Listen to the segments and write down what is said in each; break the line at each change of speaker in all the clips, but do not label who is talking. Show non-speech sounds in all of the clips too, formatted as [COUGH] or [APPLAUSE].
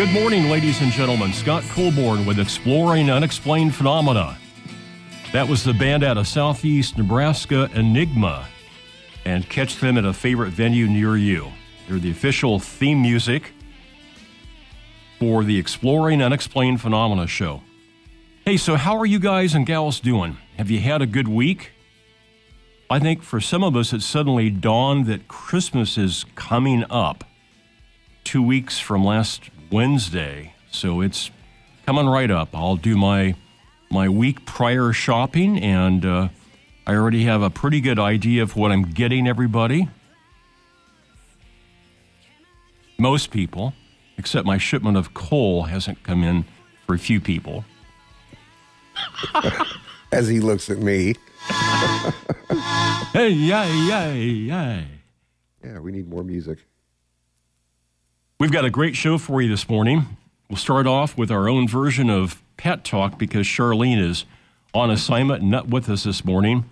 Good morning, ladies and gentlemen. Scott Colborn with Exploring Unexplained Phenomena. That was the band out of southeast Nebraska, Enigma. And catch them at a favorite venue near you. They're the official theme music for the Exploring Unexplained Phenomena show. Hey, so how are you guys and gals doing? Have you had a good week? I think for some of us, it suddenly dawned that Christmas is coming up two weeks from last Wednesday, so it's coming right up. I'll do my my week prior shopping, and uh, I already have a pretty good idea of what I'm getting everybody. Most people, except my shipment of coal hasn't come in for a few people. [LAUGHS]
As he looks at me.
hey, yay, yay, yay.
Yeah, we need more music.
We've got a great show for you this morning. We'll start off with our own version of Pet Talk because Charlene is on assignment not with us this morning.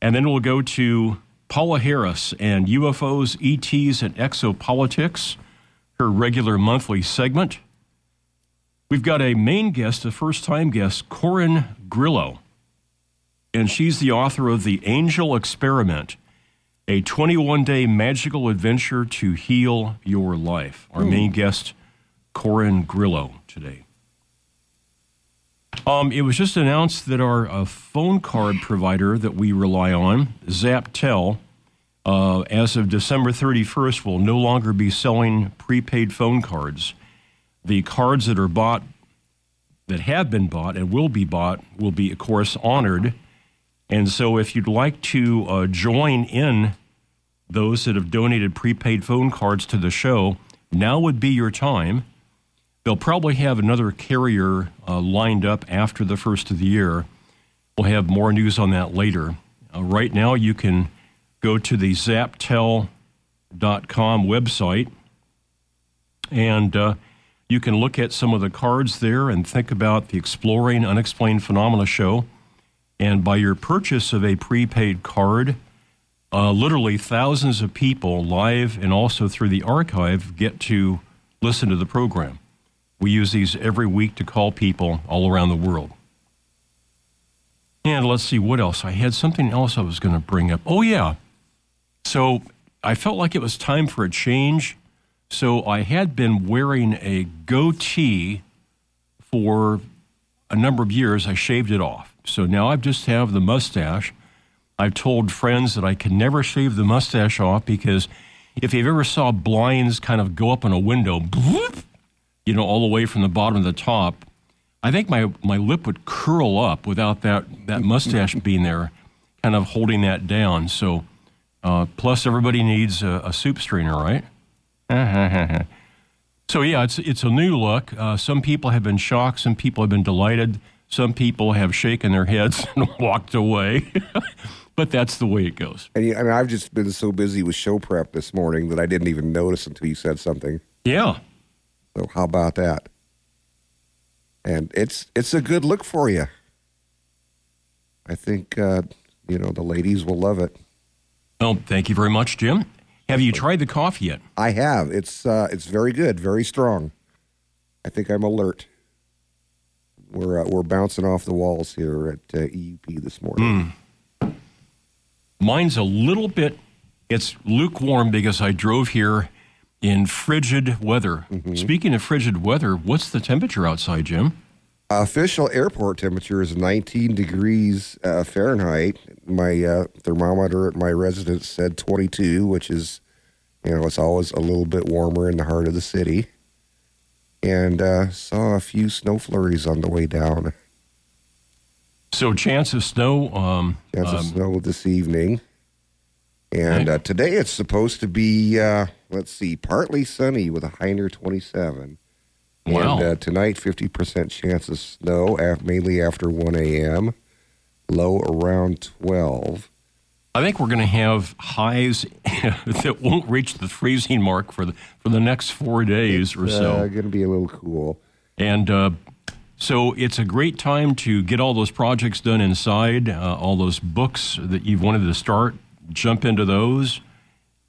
And then we'll go to Paola Harris and UFOs, ETs, and exopolitics, her regular monthly segment. We've got a main guest, a first time guest, Corin Grillo. And she's the author of The Angel Experiment a 21 day magical adventure to heal your life. Our mm. main guest, Corin Grillo, today. Um, it was just announced that our uh, phone card provider that we rely on, ZapTel, uh, as of December 31st, will no longer be selling prepaid phone cards. The cards that are bought, that have been bought and will be bought, will be, of course, honored and so, if you'd like to uh, join in those that have donated prepaid phone cards to the show, now would be your time. They'll probably have another carrier uh, lined up after the first of the year. We'll have more news on that later. Uh, right now, you can go to the zaptel.com website and uh, you can look at some of the cards there and think about the Exploring Unexplained Phenomena show and by your purchase of a prepaid card, uh, literally thousands of people live and also through the archive get to listen to the program. We use these every week to call people all around the world. And let's see what else. I had something else I was going to bring up. Oh, yeah. So I felt like it was time for a change. So I had been wearing a goatee for a number of years. I shaved it off. So now I just have the mustache. I've told friends that I can never shave the mustache off because if you've ever saw blinds kind of go up on a window, you know, all the way from the bottom to the top, I think my, my lip would curl up without that, that mustache [LAUGHS] being there, kind of holding that down. So, uh, plus everybody needs a, a soup strainer, right? [LAUGHS] so yeah, it's it's a new look. Uh, some people have been shocked. Some people have been delighted. Some people have shaken their heads [LAUGHS] and walked away. [LAUGHS] but that's the way it goes.
And I mean, I've just been so busy with show prep this morning that I didn't even notice until you said something.
Yeah.
So how about that? And it's it's a good look for you. I think uh, you know the ladies will love it.
Oh, thank you very much, Jim. Have you tried the coffee yet?
I have. It's uh, it's very good, very strong. I think I'm alert we're uh, we're bouncing off the walls here at uh, EUP this morning.
Mm. Mine's a little bit. It's lukewarm because I drove here in frigid weather. Mm-hmm. Speaking of frigid weather, what's the temperature outside, Jim?
Official airport temperature is 19 degrees uh, Fahrenheit. My uh, thermometer at my residence said 22, which is, you know, it's always a little bit warmer in the heart of the city and uh, saw a few snow flurries on the way down.
So, chance of snow. Um,
chance um, of snow this evening. And uh, today it's supposed to be, uh, let's see, partly sunny with a high near 27.
Wow.
And uh, tonight, 50% chance of snow, mainly after 1 a.m., low around 12.
I think we're going to have highs [LAUGHS] that won't reach the freezing mark for the for the next four days
it's,
or so.
Uh, going to be a little cool.
And uh, so it's a great time to get all those projects done inside, uh, all those books that you've wanted to start. Jump into those,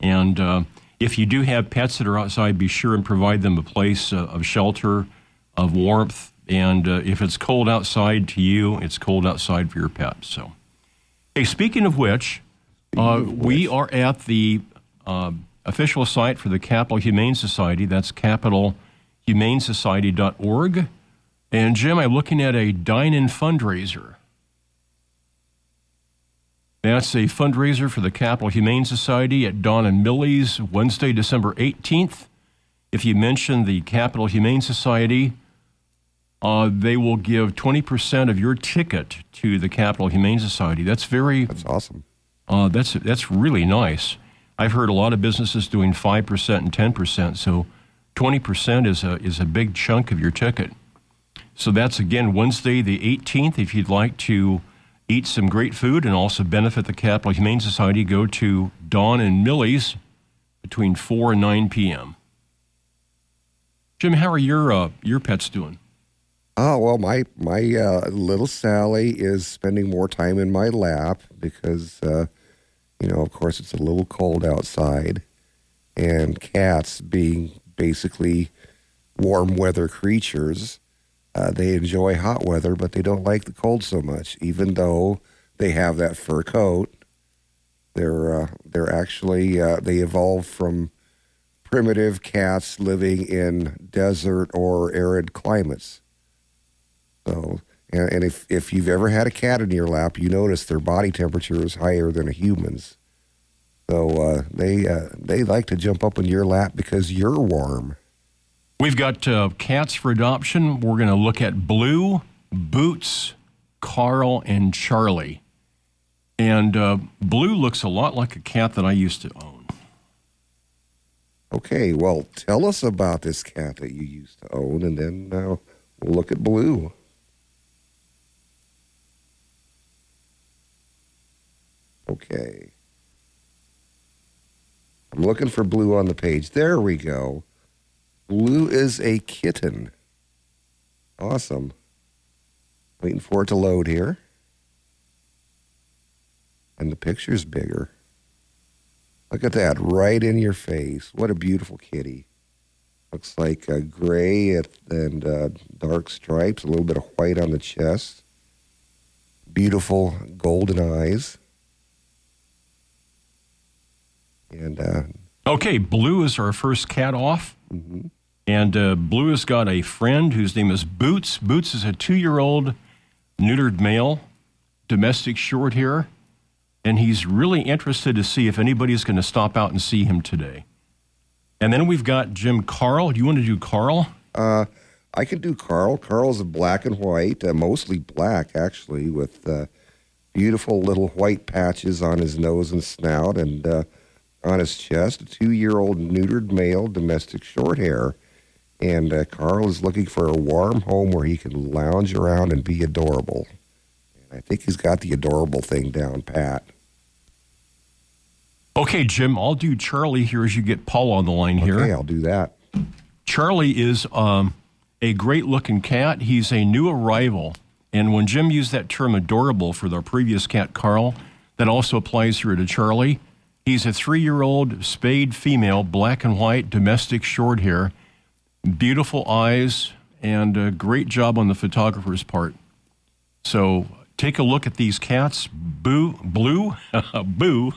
and uh, If you do have pets that are outside, be sure and provide them a place uh, of shelter, of warmth. And uh, if it's cold outside to you, it's cold outside for your pet. So, hey, speaking of which, uh, we are at the uh, official site for the Capital Humane Society. That's capitalhumanesociety.org. And Jim, I'm looking at a dine-in fundraiser. That's a fundraiser for the Capital Humane Society at Don and Millie's Wednesday, December 18th. If you mention the Capital Humane Society, uh, they will give 20% of your ticket to the Capital Humane Society. That's very.
That's awesome.
Uh, that's that's really nice. I've heard a lot of businesses doing five percent and ten percent, so twenty percent is a is a big chunk of your ticket. So that's again Wednesday the 18th. If you'd like to eat some great food and also benefit the Capital Humane Society, go to Don and Millie's between 4 and 9 p.m. Jim, how are your uh, your pets doing?
Oh well, my my uh, little Sally is spending more time in my lap because, uh, you know, of course, it's a little cold outside, and cats being basically warm weather creatures, uh, they enjoy hot weather, but they don't like the cold so much. Even though they have that fur coat, they're uh, they're actually uh, they evolved from primitive cats living in desert or arid climates. So, and, and if if you've ever had a cat in your lap, you notice their body temperature is higher than a human's. So uh, they uh, they like to jump up in your lap because you're warm.
We've got uh, cats for adoption. We're going to look at Blue, Boots, Carl, and Charlie. And uh, Blue looks a lot like a cat that I used to own.
Okay, well, tell us about this cat that you used to own, and then uh, we'll look at Blue. Okay. I'm looking for Blue on the page. There we go. Blue is a kitten. Awesome. Waiting for it to load here. And the picture's bigger. Look at that, right in your face. What a beautiful kitty. Looks like a gray and uh, dark stripes, a little bit of white on the chest. Beautiful golden eyes. And uh,
okay, Blue is our first cat off. Mm-hmm. And uh, Blue has got a friend whose name is Boots. Boots is a two year old neutered male, domestic short hair. And he's really interested to see if anybody's going to stop out and see him today. And then we've got Jim Carl. Do you want to do Carl?
Uh, I can do Carl. Carl's a black and white, uh, mostly black, actually, with uh, beautiful little white patches on his nose and snout and uh, on his chest. A two year old neutered male, domestic short hair. And uh, Carl is looking for a warm home where he can lounge around and be adorable. And I think he's got the adorable thing down pat.
Okay, Jim, I'll do Charlie here as you get Paul on the line here.
Okay, I'll do that.
Charlie is um, a great looking cat. He's a new arrival. And when Jim used that term adorable for the previous cat, Carl, that also applies here to Charlie. He's a three year old spayed female, black and white, domestic short hair, beautiful eyes, and a great job on the photographer's part. So take a look at these cats. Boo, blue, [LAUGHS] boo.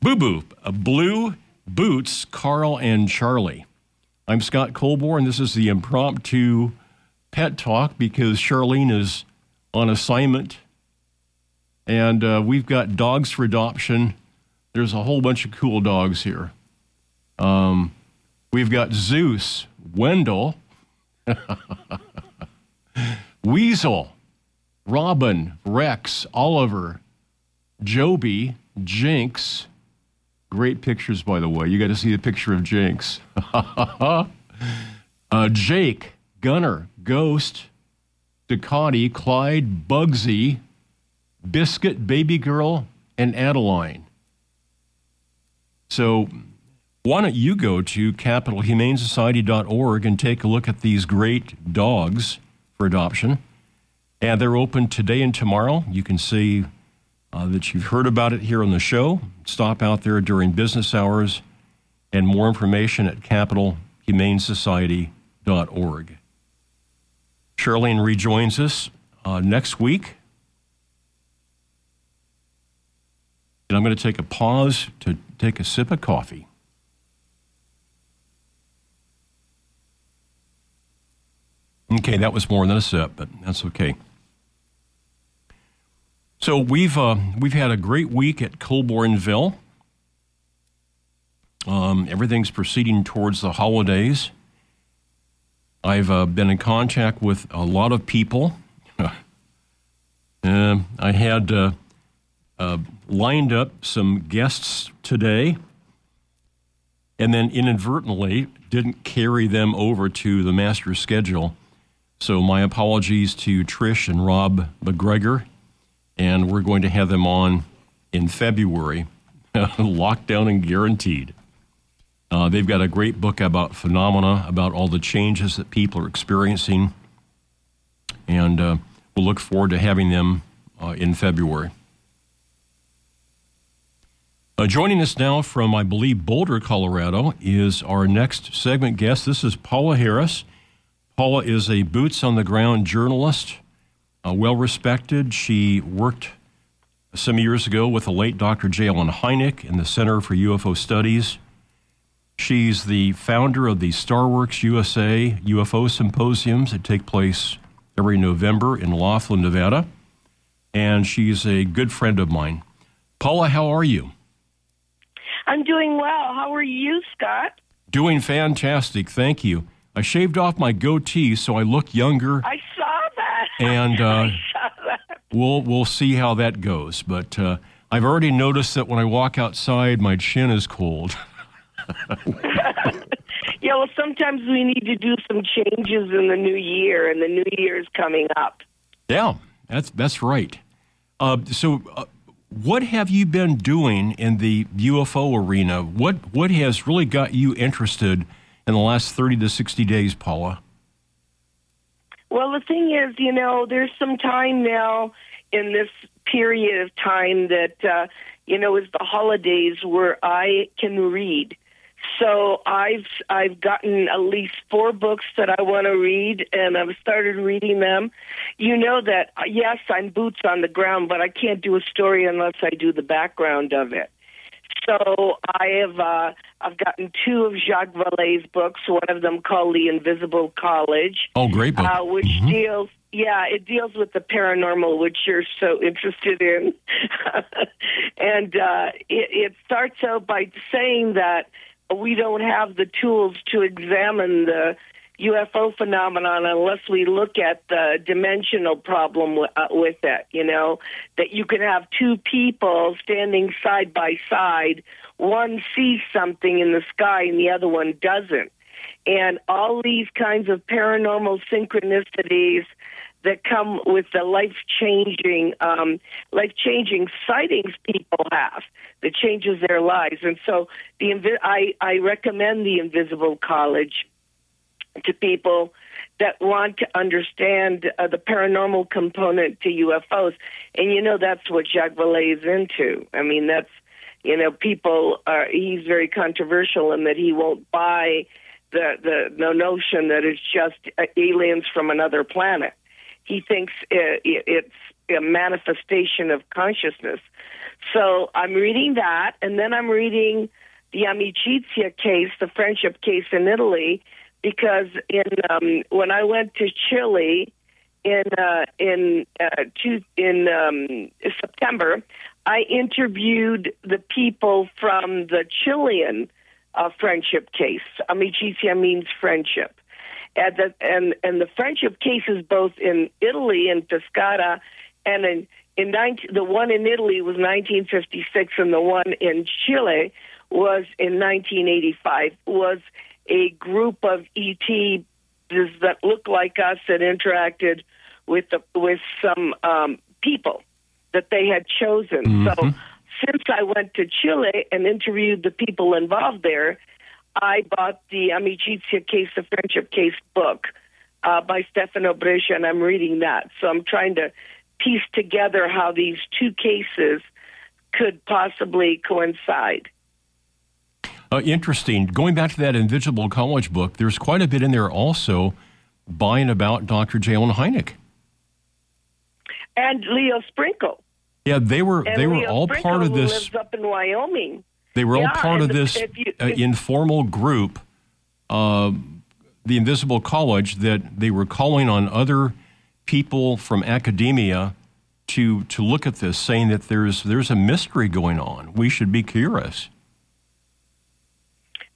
Boo Boo, Boo Blue, Boots, Carl, and Charlie. I'm Scott Colborn. This is the impromptu pet talk because Charlene is on assignment. And uh, we've got dogs for adoption. There's a whole bunch of cool dogs here. Um, we've got Zeus, Wendell, [LAUGHS] Weasel, Robin, Rex, Oliver, Joby, Jinx, Great pictures, by the way. You got to see the picture of Jinx. [LAUGHS] uh, Jake, Gunner, Ghost, Ducati, Clyde, Bugsy, Biscuit, Baby Girl, and Adeline. So, why don't you go to capitalhumanesociety.org and take a look at these great dogs for adoption? And they're open today and tomorrow. You can see uh, that you've heard about it here on the show. Stop out there during business hours and more information at capitalhumanesociety.org. Charlene rejoins us uh, next week. And I'm going to take a pause to take a sip of coffee. Okay, that was more than a sip, but that's okay. So we've uh, we've had a great week at Colbornville. Um, everything's proceeding towards the holidays. I've uh, been in contact with a lot of people. [LAUGHS] uh, I had uh, lined up some guests today and then inadvertently didn't carry them over to the master schedule. So, my apologies to Trish and Rob MacGregor, and we're going to have them on in February, [LAUGHS] lockdown and guaranteed. Uh, they've got a great book about phenomena, about all the changes that people are experiencing, and uh, we'll look forward to having them uh, in February. Uh, joining us now from, I believe, Boulder, Colorado, is our next segment guest. This is Paola Harris. Paola is a boots on the ground journalist, uh, well respected. She worked some years ago with the late Dr. J. Allen Hynek in the Center for UFO Studies. She's the founder of the Starworks USA UFO symposiums that take place every November in Laughlin, Nevada. And she's a good friend of mine. Paola, how are you?
I'm doing well. How are you, Scott?
Doing fantastic. Thank you. I shaved off my goatee so I look younger.
I saw that. [LAUGHS]
And uh,
saw that.
we'll we'll see how that goes. But uh, I've already noticed that when I walk outside, my chin is cold. [LAUGHS] [LAUGHS]
yeah, well, sometimes we need to do some changes in the new year, and the new year is coming up.
Yeah, that's that's right. Uh, so, uh, what have you been doing in the UFO arena? What what has really got you interested in the last thirty to sixty days, Paola?
Well, the thing is, you know, there's some time now in this period of time that uh, you know is the holidays where I can read. So I've I've gotten at least four books that I want to read, and I've started reading them. You know that uh, yes, I'm boots on the ground, but I can't do a story unless I do the background of it. So I have uh, I've gotten two of Jacques Vallée's books. One of them called The Invisible College.
Oh, great book!
Uh, which mm-hmm. deals yeah, it deals with the paranormal, which you're so interested in. [LAUGHS] and uh, it, it starts out by saying that we don't have the tools to examine the UFO phenomenon unless we look at the dimensional problem w- uh, with it. You know, that you can have two people standing side by side, one sees something in the sky and the other one doesn't. And all these kinds of paranormal synchronicities that come with the life changing um, life changing sightings people have that changes their lives. And so the I I recommend the Invisible College to people that want to understand uh, the paranormal component to UFOs. And you know that's what Jacques Vallée is into. I mean that's you know people are he's very controversial in that he won't buy the the, the notion that it's just uh, aliens from another planet he thinks it's a manifestation of consciousness. So I'm reading that, and then I'm reading the Amicizia case, the friendship case in Italy, because in um, when I went to Chile in uh, in uh, two, in um, September, I interviewed the people from the Chilean uh, friendship case. Amicizia means friendship and the and and the friendship cases both in Italy in Pescara and in in 19, the one in Italy was 1956 and the one in Chile was in 1985 was a group of ET that looked like us that interacted with the, with some um, people that they had chosen. Mm-hmm. So since I went to Chile and interviewed the people involved there, I bought the Amicizia Case, the Friendship Case book uh, by Stefano Breccia, and I'm reading that. So I'm trying to piece together how these two cases could possibly coincide.
Uh, interesting. Going back to that Invisible College book, there's quite a bit in there also by and about Dr. J. Allen Hynek.
And Leo Sprinkle.
Yeah, they were
And
they were
Leo
all
Sprinkle,
part of this.
lives up in Wyoming.
They were all part of this
you-
uh, informal group, uh, the Invisible College, that they were calling on other people from academia to to look at this, saying that there's there's a mystery going on. We should be curious.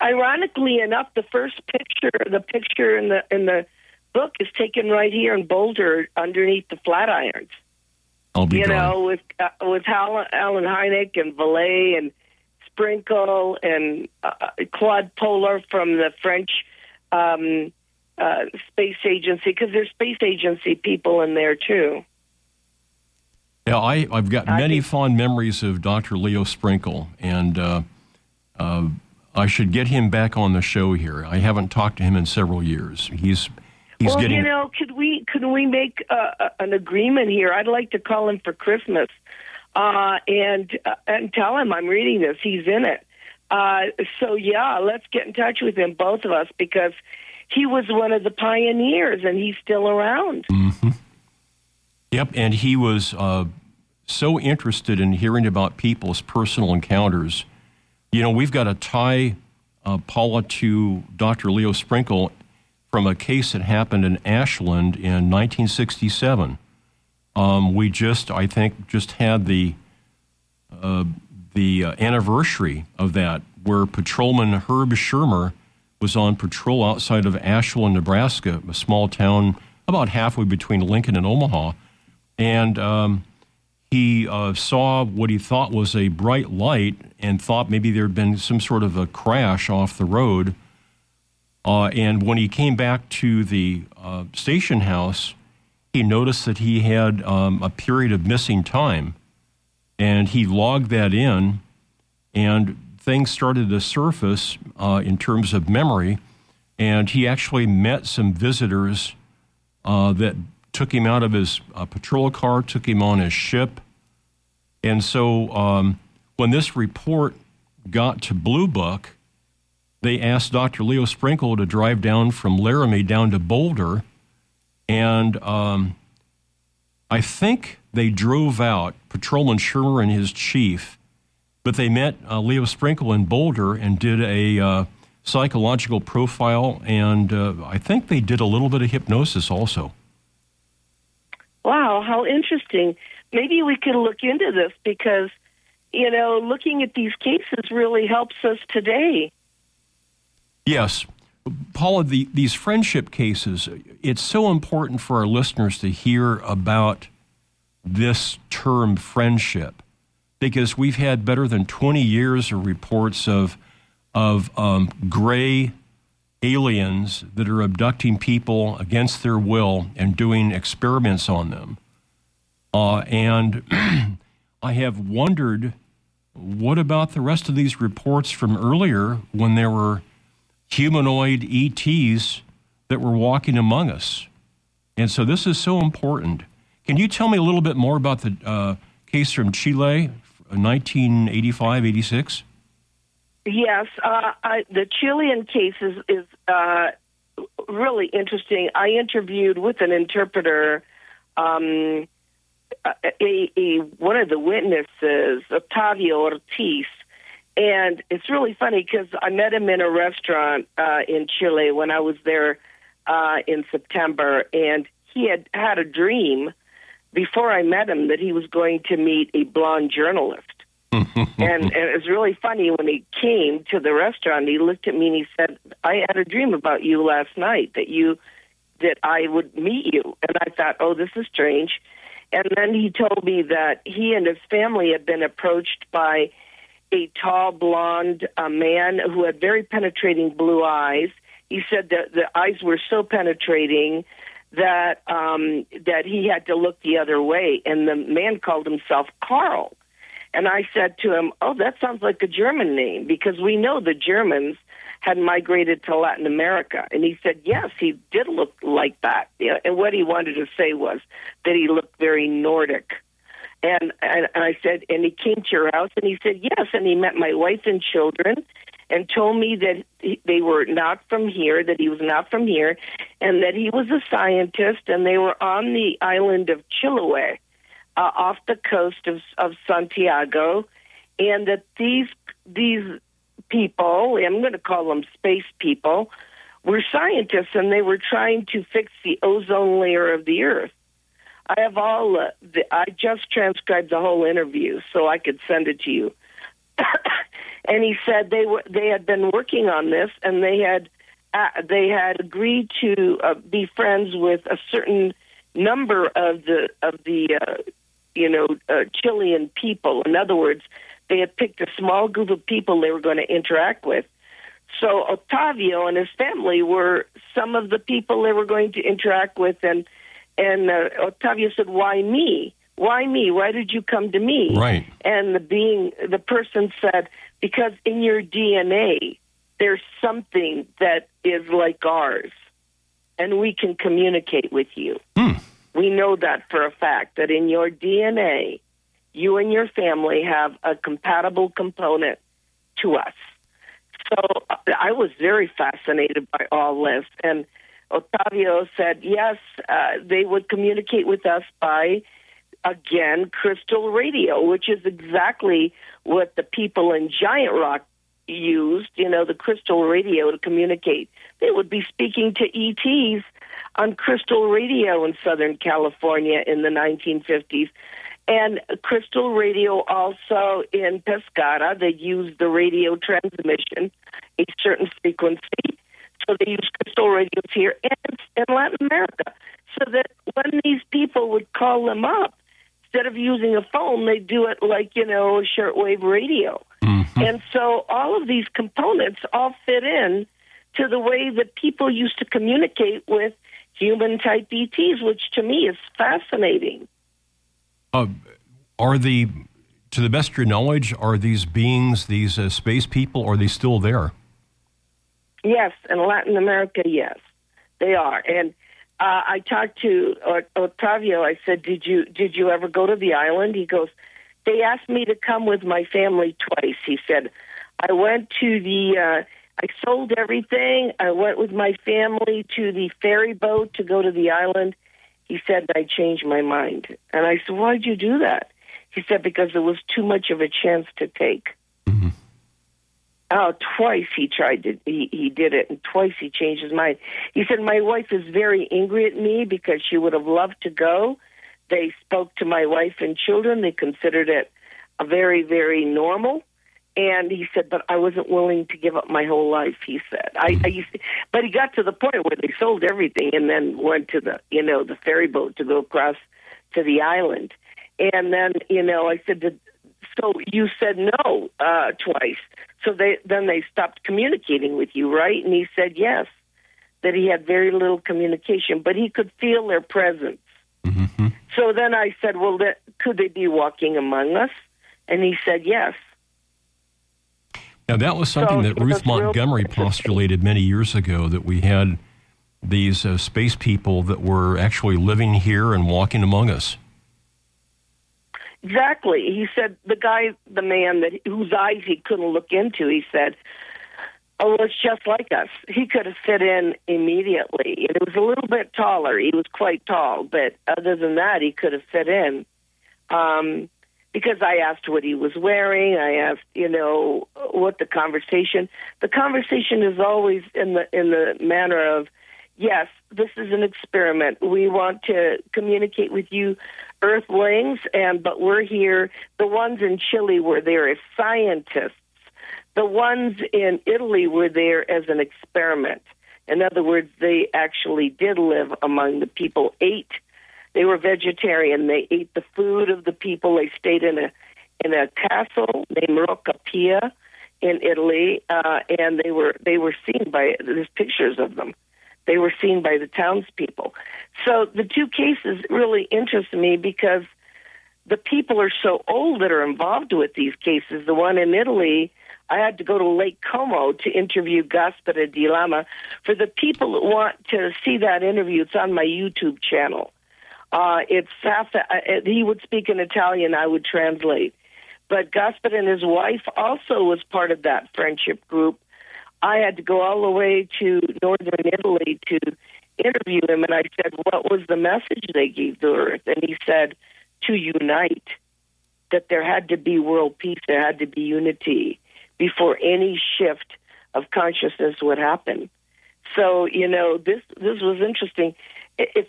Ironically enough, the first picture, the picture in the in the book, is taken right here in Boulder, underneath the Flatirons.
I'll be
you
darned.
know, with uh, with Hal- Allen Hynek and Vallée and Sprinkle and uh, Claude Poher from the French um, uh, space agency, because there's space agency people in there too.
Yeah, I, I've got
I
many
think-
fond memories of Dr. Leo Sprinkle, and uh, uh, I should get him back on the show here. I haven't talked to him in several years. He's he's
well,
getting
you know, could we could we make uh, an agreement here? I'd like to call him for Christmas uh, and uh, and tell him I'm reading this. He's in it. Uh, so yeah, let's get in touch with him, both of us, because he was one of the pioneers, and he's still around.
Yep, and he was uh, so interested in hearing about people's personal encounters. You know, we've got to tie uh, Paola to Dr. Leo Sprinkle from a case that happened in Ashland in 1967. Um, we just, I think, just had the uh, the uh, anniversary of that, where Patrolman Herb Schirmer was on patrol outside of Ashland, Nebraska, a small town about halfway between Lincoln and Omaha, and um, he uh, saw what he thought was a bright light and thought maybe there had been some sort of a crash off the road. Uh, and when he came back to the uh, station house, he noticed that he had um, a period of missing time. And he logged that in, and things started to surface uh, in terms of memory. And he actually met some visitors uh, that took him out of his uh, patrol car, took him on his ship. And so um, when this report got to Blue Book, they asked Dr. Leo Sprinkle to drive down from Laramie down to Boulder. And um, I think they drove out Patrolman Schirmer and his chief, but they met uh, Leo Sprinkle in Boulder and did a uh, psychological profile. And uh, I think they did a little bit of hypnosis also.
Wow, how interesting. Maybe we could look into this because, you know, looking at these cases really helps us today.
Yes. Paola, the, these friendship cases, it's so important for our listeners to hear about this term friendship because we've had better than 20 years of reports of, of um, gray aliens that are abducting people against their will and doing experiments on them. Uh, and [CLEARS THROAT] I have wondered what about the rest of these reports from earlier when there were humanoid ETs that were walking among us. And so this is so important. Can you tell me a little bit more about the uh, case from Chile, 1985 86?
Yes, uh, I, the Chilean case is, is uh, really interesting. I interviewed with an interpreter, um, a, a, one of the witnesses, Octavio Ortiz, and it's really funny because I met him in a restaurant uh, in Chile when I was there uh, in September, and he had had a dream before I met him that he was going to meet a blonde journalist. [LAUGHS] and, and it was really funny when he came to the restaurant. He looked at me and he said, "I had a dream about you last night that you that I would meet you." And I thought, "Oh, this is strange." And then he told me that he and his family had been approached by a tall blonde uh, man who had very penetrating blue eyes. He said that the eyes were so penetrating that um, that he had to look the other way. And the man called himself Carl. And I said to him, "Oh, that sounds like a German name because we know the Germans had migrated to Latin America. And he said, yes, he did look like that. And what he wanted to say was that he looked very Nordic. And, and I said, and he came to your house, and he said yes, and he met my wife and children, and told me that he, they were not from here, that he was not from here, and that he was a scientist, and they were on the island of Chiloé, uh, off the coast of of Santiago, and that these these people, I'm going to call them space people, were scientists, and they were trying to fix the ozone layer of the Earth. I have all. Uh, the, I just transcribed the whole interview, so I could send it to you. [COUGHS] and he said they were they had been working on this and they had uh, they had agreed to uh, be friends with a certain number of the of the uh, you know uh, Chilean people. In other words, they had picked a small group of people they were going to interact with. So Octavio and his family were some of the people they were going to interact with, and and uh, Octavio said, "Why me?" why me? Why did you come to me?
Right.
And the being the person said, because in your DNA there's something that is like ours, and we can communicate with you.
Hmm.
We know that for a fact that in your DNA, you and your family have a compatible component to us. So I was very fascinated by all this, and Octavio said yes, uh, they would communicate with us by again crystal radio, which is exactly what the people in Giant Rock used, you know, the crystal radio to communicate. They would be speaking to ETs on crystal radio in Southern California in the 1950s. And crystal radio also in Pescara, they used the radio transmission, a certain frequency. So they use crystal radios here and in Latin America. So that when these people would call them up, instead of using a phone, they do it like, you know, a shortwave radio.
Mm-hmm.
And so all of these components all fit in to the way that people used to communicate with human type ETs, which to me is fascinating.
Uh, are the, to the best of your knowledge, are these beings, these uh, space people, are they still there?
Yes, in Latin America, yes, they are. And uh, I talked to Octavio. I said, "Did you did you ever go to the island?" He goes, "They asked me to come with my family twice." He said, "I went to the uh, I sold everything. I went with my family to the ferry boat to go to the island." He said, "I changed my mind." And I said, "Why'd you do that?" He said, "Because it was too much of a chance to take."
Mm-hmm.
Oh, twice he tried to he, he did it and twice he changed his mind. He said my wife is very angry at me because she would have loved to go. They spoke to my wife and children. They considered it a very very normal. And he said, but I wasn't willing to give up my whole life. He said, I, I used, to, but he got to the point where they sold everything and then went to the, you know, the ferry boat to go across to the island. And then, you know, I said, so you said no uh, twice. So they then they stopped communicating with you, right? And he said yes, that he had very little communication, but he could feel their presence.
Mm-hmm.
So then I said, well, that, could they be walking among us? And he said yes.
Now that was something
So
that Ruth
real
Montgomery [LAUGHS] postulated many years ago that we had these uh, space people that were actually living here and walking among us.
Exactly. He said the guy, the man that whose eyes he couldn't look into. He said, "Oh, it's just like us." He could have fit in immediately. And it was a little bit taller. He was quite tall, but other than that, he could have fit in. Um, because I asked what he was wearing, I asked, you know, what the conversation. The conversation is always in the in the manner of, yes, this is an experiment. We want to communicate with you, Earthlings, and but we're here. The ones in Chile were there as scientists. The ones in Italy were there as an experiment. In other words, they actually did live among the people, ate they were vegetarian. They ate the food of the people. They stayed in a in a castle named Rocca Pia in Italy, uh, and they were they were seen by there's pictures of them. They were seen by the townspeople. So the two cases really interest me because the people are so old that are involved with these cases. The one in Italy, I had to go to Lake Como to interview Gaspare de Lama. For the people that want to see that interview, it's on my YouTube channel. Uh, it's half. Uh, he would speak in Italian. I would translate. But Gaspar and his wife also was part of that friendship group. I had to go all the way to northern Italy to interview him, and I said, "What was the message they gave to Earth?" And he said, "To unite." That there had to be world peace. There had to be unity before any shift of consciousness would happen. So you know, this this was interesting.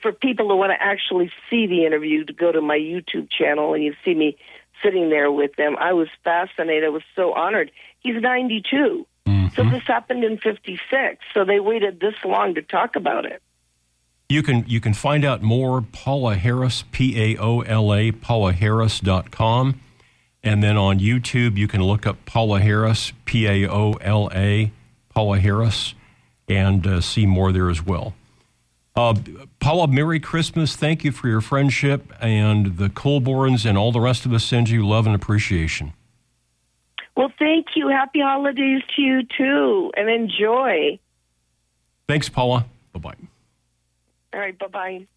For people who want to actually see the interview, to go to my YouTube channel and you see me sitting there with them. I was fascinated. I was so honored. He's 92. So this happened in 56. So they waited this long to talk about it.
You can you can find out more Paola Harris P A O L A paolaharris.com and then on YouTube you can look up Paola Harris P A O L A Paola Harris and uh, see more there as well. Uh, Paola, Merry Christmas. Thank you for your friendship, and the Colborns and all the rest of us send you love and appreciation.
Well, thank you. Happy holidays to you too, and enjoy.
Thanks, Paola. Bye bye.
All right, bye bye.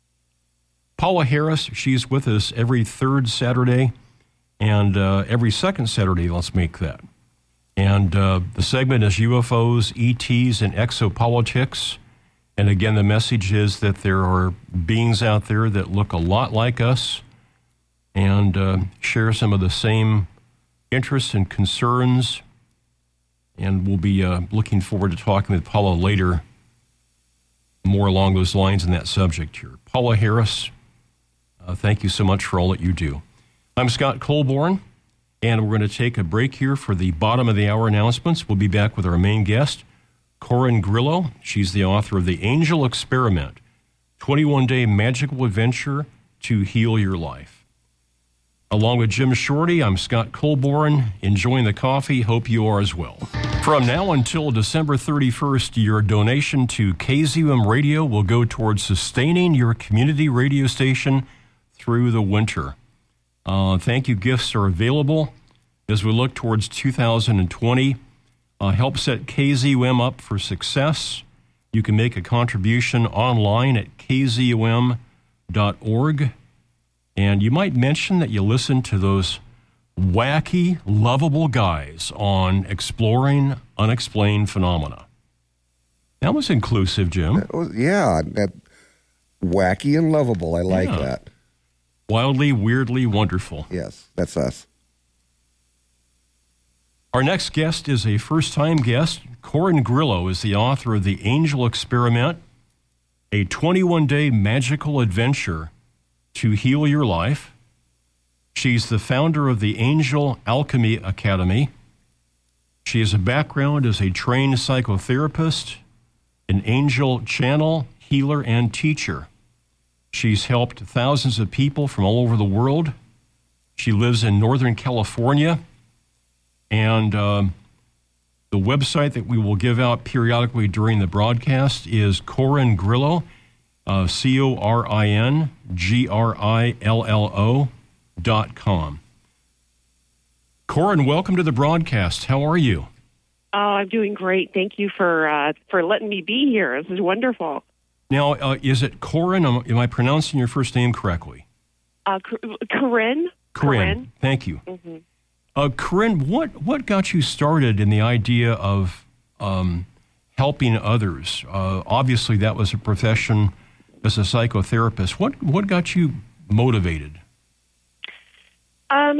Paola Harris, she's with us every third Saturday and uh, every second Saturday, let's make that. And uh, the segment is UFOs, ETs, and exopolitics. And again, the message is that there are beings out there that look a lot like us and uh, share some of the same interests and concerns. And we'll be uh, looking forward to talking with Paola later, more along those lines in that subject here. Paola Harris, uh, thank you so much for all that you do. I'm Scott Colborn, and we're going to take a break here for the bottom of the hour announcements. We'll be back with our main guest. Corin Grillo. She's the author of The Angel Experiment 21 Day Magical Adventure to Heal Your Life. Along with Jim Shorty, I'm Scott Colborn, enjoying the coffee. Hope you are as well. From now until December 31st, your donation to KZUM Radio will go towards sustaining your community radio station through the winter. Uh, thank you gifts are available as we look towards 2020 uh, help set KZUM up for success. You can make a contribution online at kzum.org. And you might mention that you listen to those wacky, lovable guys on exploring unexplained phenomena. That was inclusive, Jim.
Was, yeah, that wacky and lovable. I like yeah. that.
Wildly, weirdly wonderful.
Yes, that's us.
Our next guest is a first time guest. Corin Grillo is the author of The Angel Experiment, a 21 day magical adventure to heal your life. She's the founder of the Angel Alchemy Academy. She has a background as a trained psychotherapist, an angel channel, healer, and teacher. She's helped thousands of people from all over the world. She lives in Northern California and um, the website that we will give out periodically during the broadcast is Corin Grillo, uh, C O R I N G R I L L O dot com. Corin, welcome to the broadcast. How are you?
Oh, I'm doing great. Thank you for uh, for letting me be here. This is wonderful.
Now, uh, is it Corin? Am I pronouncing your first name correctly?
Uh, Corinne.
Corinne. Thank you. Mm-hmm. Uh, Corinne, what, what got you started in the idea of um, helping others? Uh, obviously, that was a profession as a psychotherapist. What, what got you motivated?
Um,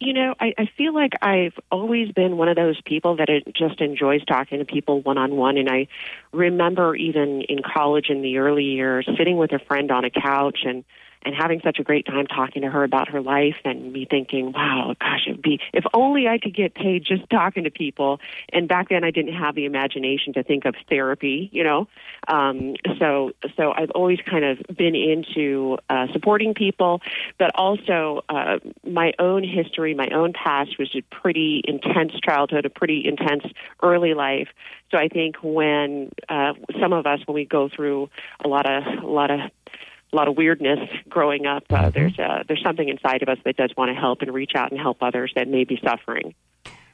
you know, I, I feel like I've always been one of those people that it just enjoys talking to people one on one. And I remember even in college in the early years sitting with a friend on a couch and and having such a great time talking to her about her life and me thinking, wow, gosh, it'd be if only I could get paid just talking to people. And back then I didn't have the imagination to think of therapy, you know. Um, so so I've always kind of been into uh, supporting people, but also uh, my own history, my own past was a pretty intense childhood, a pretty intense early life. So I think when uh, some of us, when we go through a lot of a lot of a lot of weirdness growing up. Uh, mm-hmm. There's uh, there's something inside of us that does want to help and reach out and help others that may be suffering.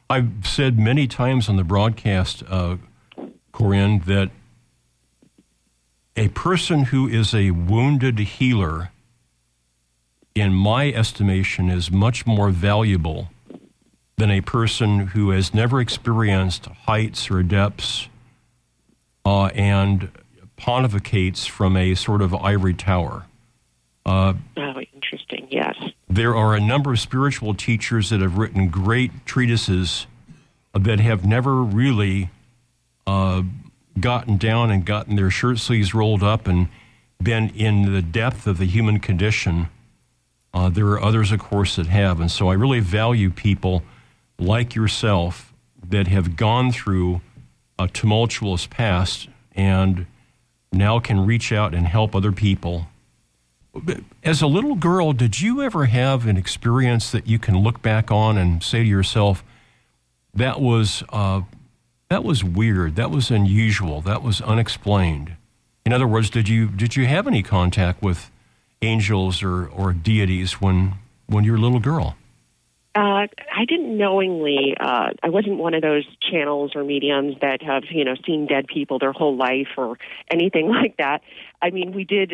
I've said many times on the broadcast, uh, Corinne, that a person who is a wounded healer, in my estimation, is much more valuable than a person who has never experienced heights or depths uh, and pontificates from a sort of ivory tower.
Uh, oh, interesting. Yes.
There are a number of spiritual teachers that have written great treatises that have never really uh, gotten down and gotten their shirt sleeves rolled up and been in the depth of the human condition. Uh, there are others, of course, that have. And so I really value people like yourself that have gone through a tumultuous past and now can reach out and help other people. As a little girl, did you ever have an experience that you can look back on and say to yourself, that was uh, that was weird. That was unusual. That was unexplained. In other words, did you did you have any contact with angels or, or deities when when you were a little girl?
Uh, I didn't knowingly. Uh, I wasn't one of those channels or mediums that have, you know, seen dead people their whole life or anything [LAUGHS] like that. I mean, we did.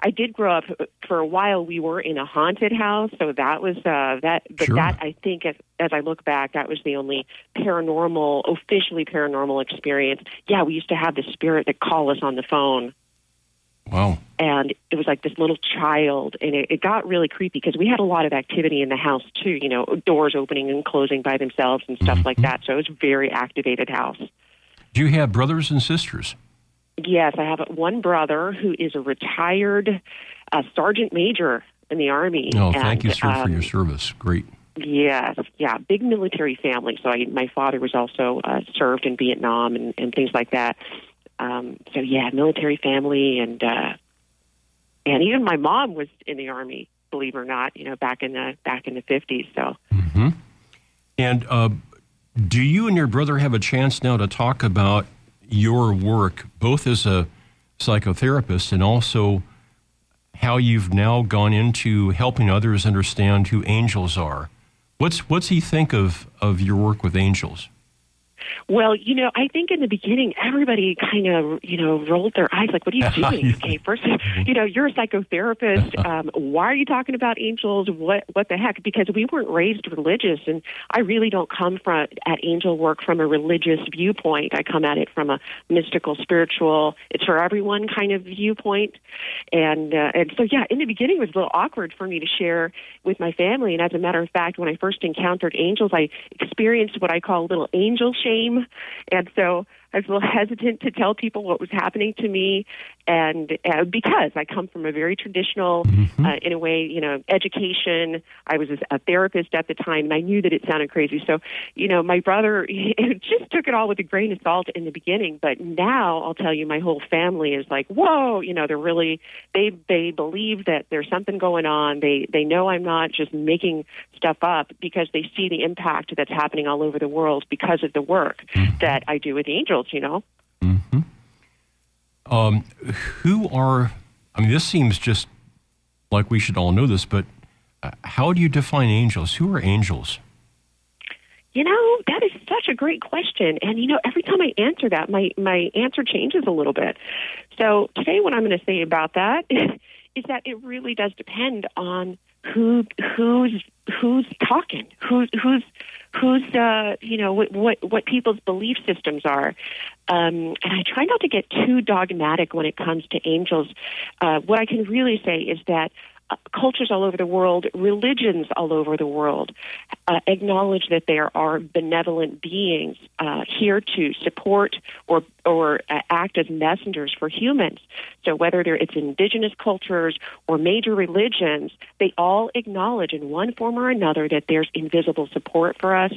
I did grow up for a while. We were in a haunted house, so that was uh, that. But
sure.
that I think, as, as I look back, that was the only paranormal, officially paranormal experience. Yeah, we used to have the spirit that call us on the phone.
Wow.
And it was like this little child, and it, it got really creepy because we had a lot of activity in the house too, you know, doors opening and closing by themselves and stuff mm-hmm. like that. So it was a very activated house.
Do you have brothers and sisters?
Yes, I have one brother who is a retired uh, sergeant major in the Army.
Oh, and, thank you, sir, um, for your um, service. Great.
Yes, yeah, big military family. So I, my father was also uh, served in Vietnam and, and things like that. Um, so yeah, military family, and uh, and even my mom was in the army. Believe it or not, you know, back in the back in the fifties. So.
Mm-hmm. And uh, do you and your brother have a chance now to talk about your work, both as a psychotherapist and also how you've now gone into helping others understand who angels are? What's what's he think of of your work with angels?
Well, you know, I think in the beginning, everybody kind of, you know, rolled their eyes like, what are you [LAUGHS] doing? okay, first, you know, you're a psychotherapist. Um, why are you talking about angels? What, what the heck? Because we weren't raised religious. And I really don't come from at angel work from a religious viewpoint. I come at it from a mystical, spiritual, it's for everyone kind of viewpoint. And, uh, and so, yeah, in the beginning, it was a little awkward for me to share with my family. And as a matter of fact, when I first encountered angels, I experienced what I call a little angel shame. And so I was a little [LAUGHS] hesitant to tell people what was happening to me, and uh, because I come from a very traditional, mm-hmm. uh, in a way, you know, education. I was a therapist at the time, and I knew that it sounded crazy. So, you know, my brother [LAUGHS] just took it all with a grain of salt in the beginning, but now I'll tell you, my whole family is like, whoa, you know, they're really they they believe that there's something going on. They they know I'm not just making stuff up because they see the impact that's happening all over the world because of the work mm-hmm. that I do with angels you know.
Mm-hmm. Um, who are, I mean, this seems just like we should all know this, but uh, how do you define angels? Who are angels?
You know, that is such a great question. And, you know, every time I answer that, my, my answer changes a little bit. So today, what I'm going to say about that [LAUGHS] is that it really does depend on who who's who's talking, who's who's who's uh, you know what, what what people's belief systems are. Um, and I try not to get too dogmatic when it comes to angels. Uh, what I can really say is that cultures all over the world, religions all over the world, uh, acknowledge that there are benevolent beings uh, here to support or or uh, act as messengers for humans. So whether it's indigenous cultures or major religions, they all acknowledge in one form or another that there's invisible support for us.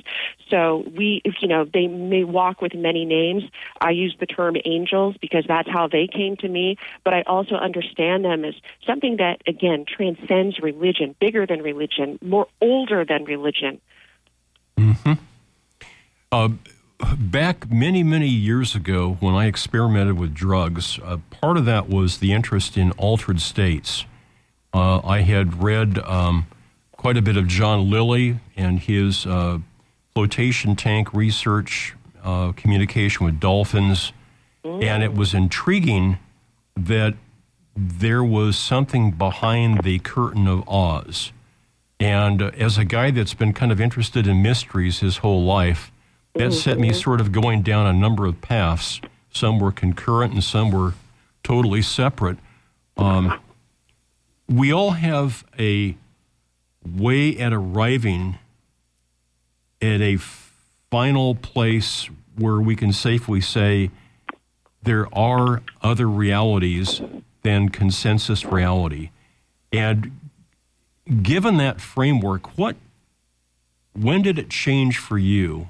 So we, you know, they may walk with many names. I use the term angels because that's how they came to me, but I also understand them as something that again transcends religion, bigger than religion, more older than religion.
Mm-hmm. Uh, back many, many years ago, when I experimented with drugs, uh, part of that was the interest in altered states. Uh, I had read um, quite a bit of John Lilly and his uh, flotation tank research, uh, communication with dolphins, and it was intriguing that there was something behind the curtain of Oz. And uh, as a guy that's been kind of interested in mysteries his whole life, that set me sort of going down a number of paths. Some were concurrent and some were totally separate. Um, we all have a way at arriving at a final place where we can safely say there are other realities than consensus reality. And given that framework, what when did it change for you?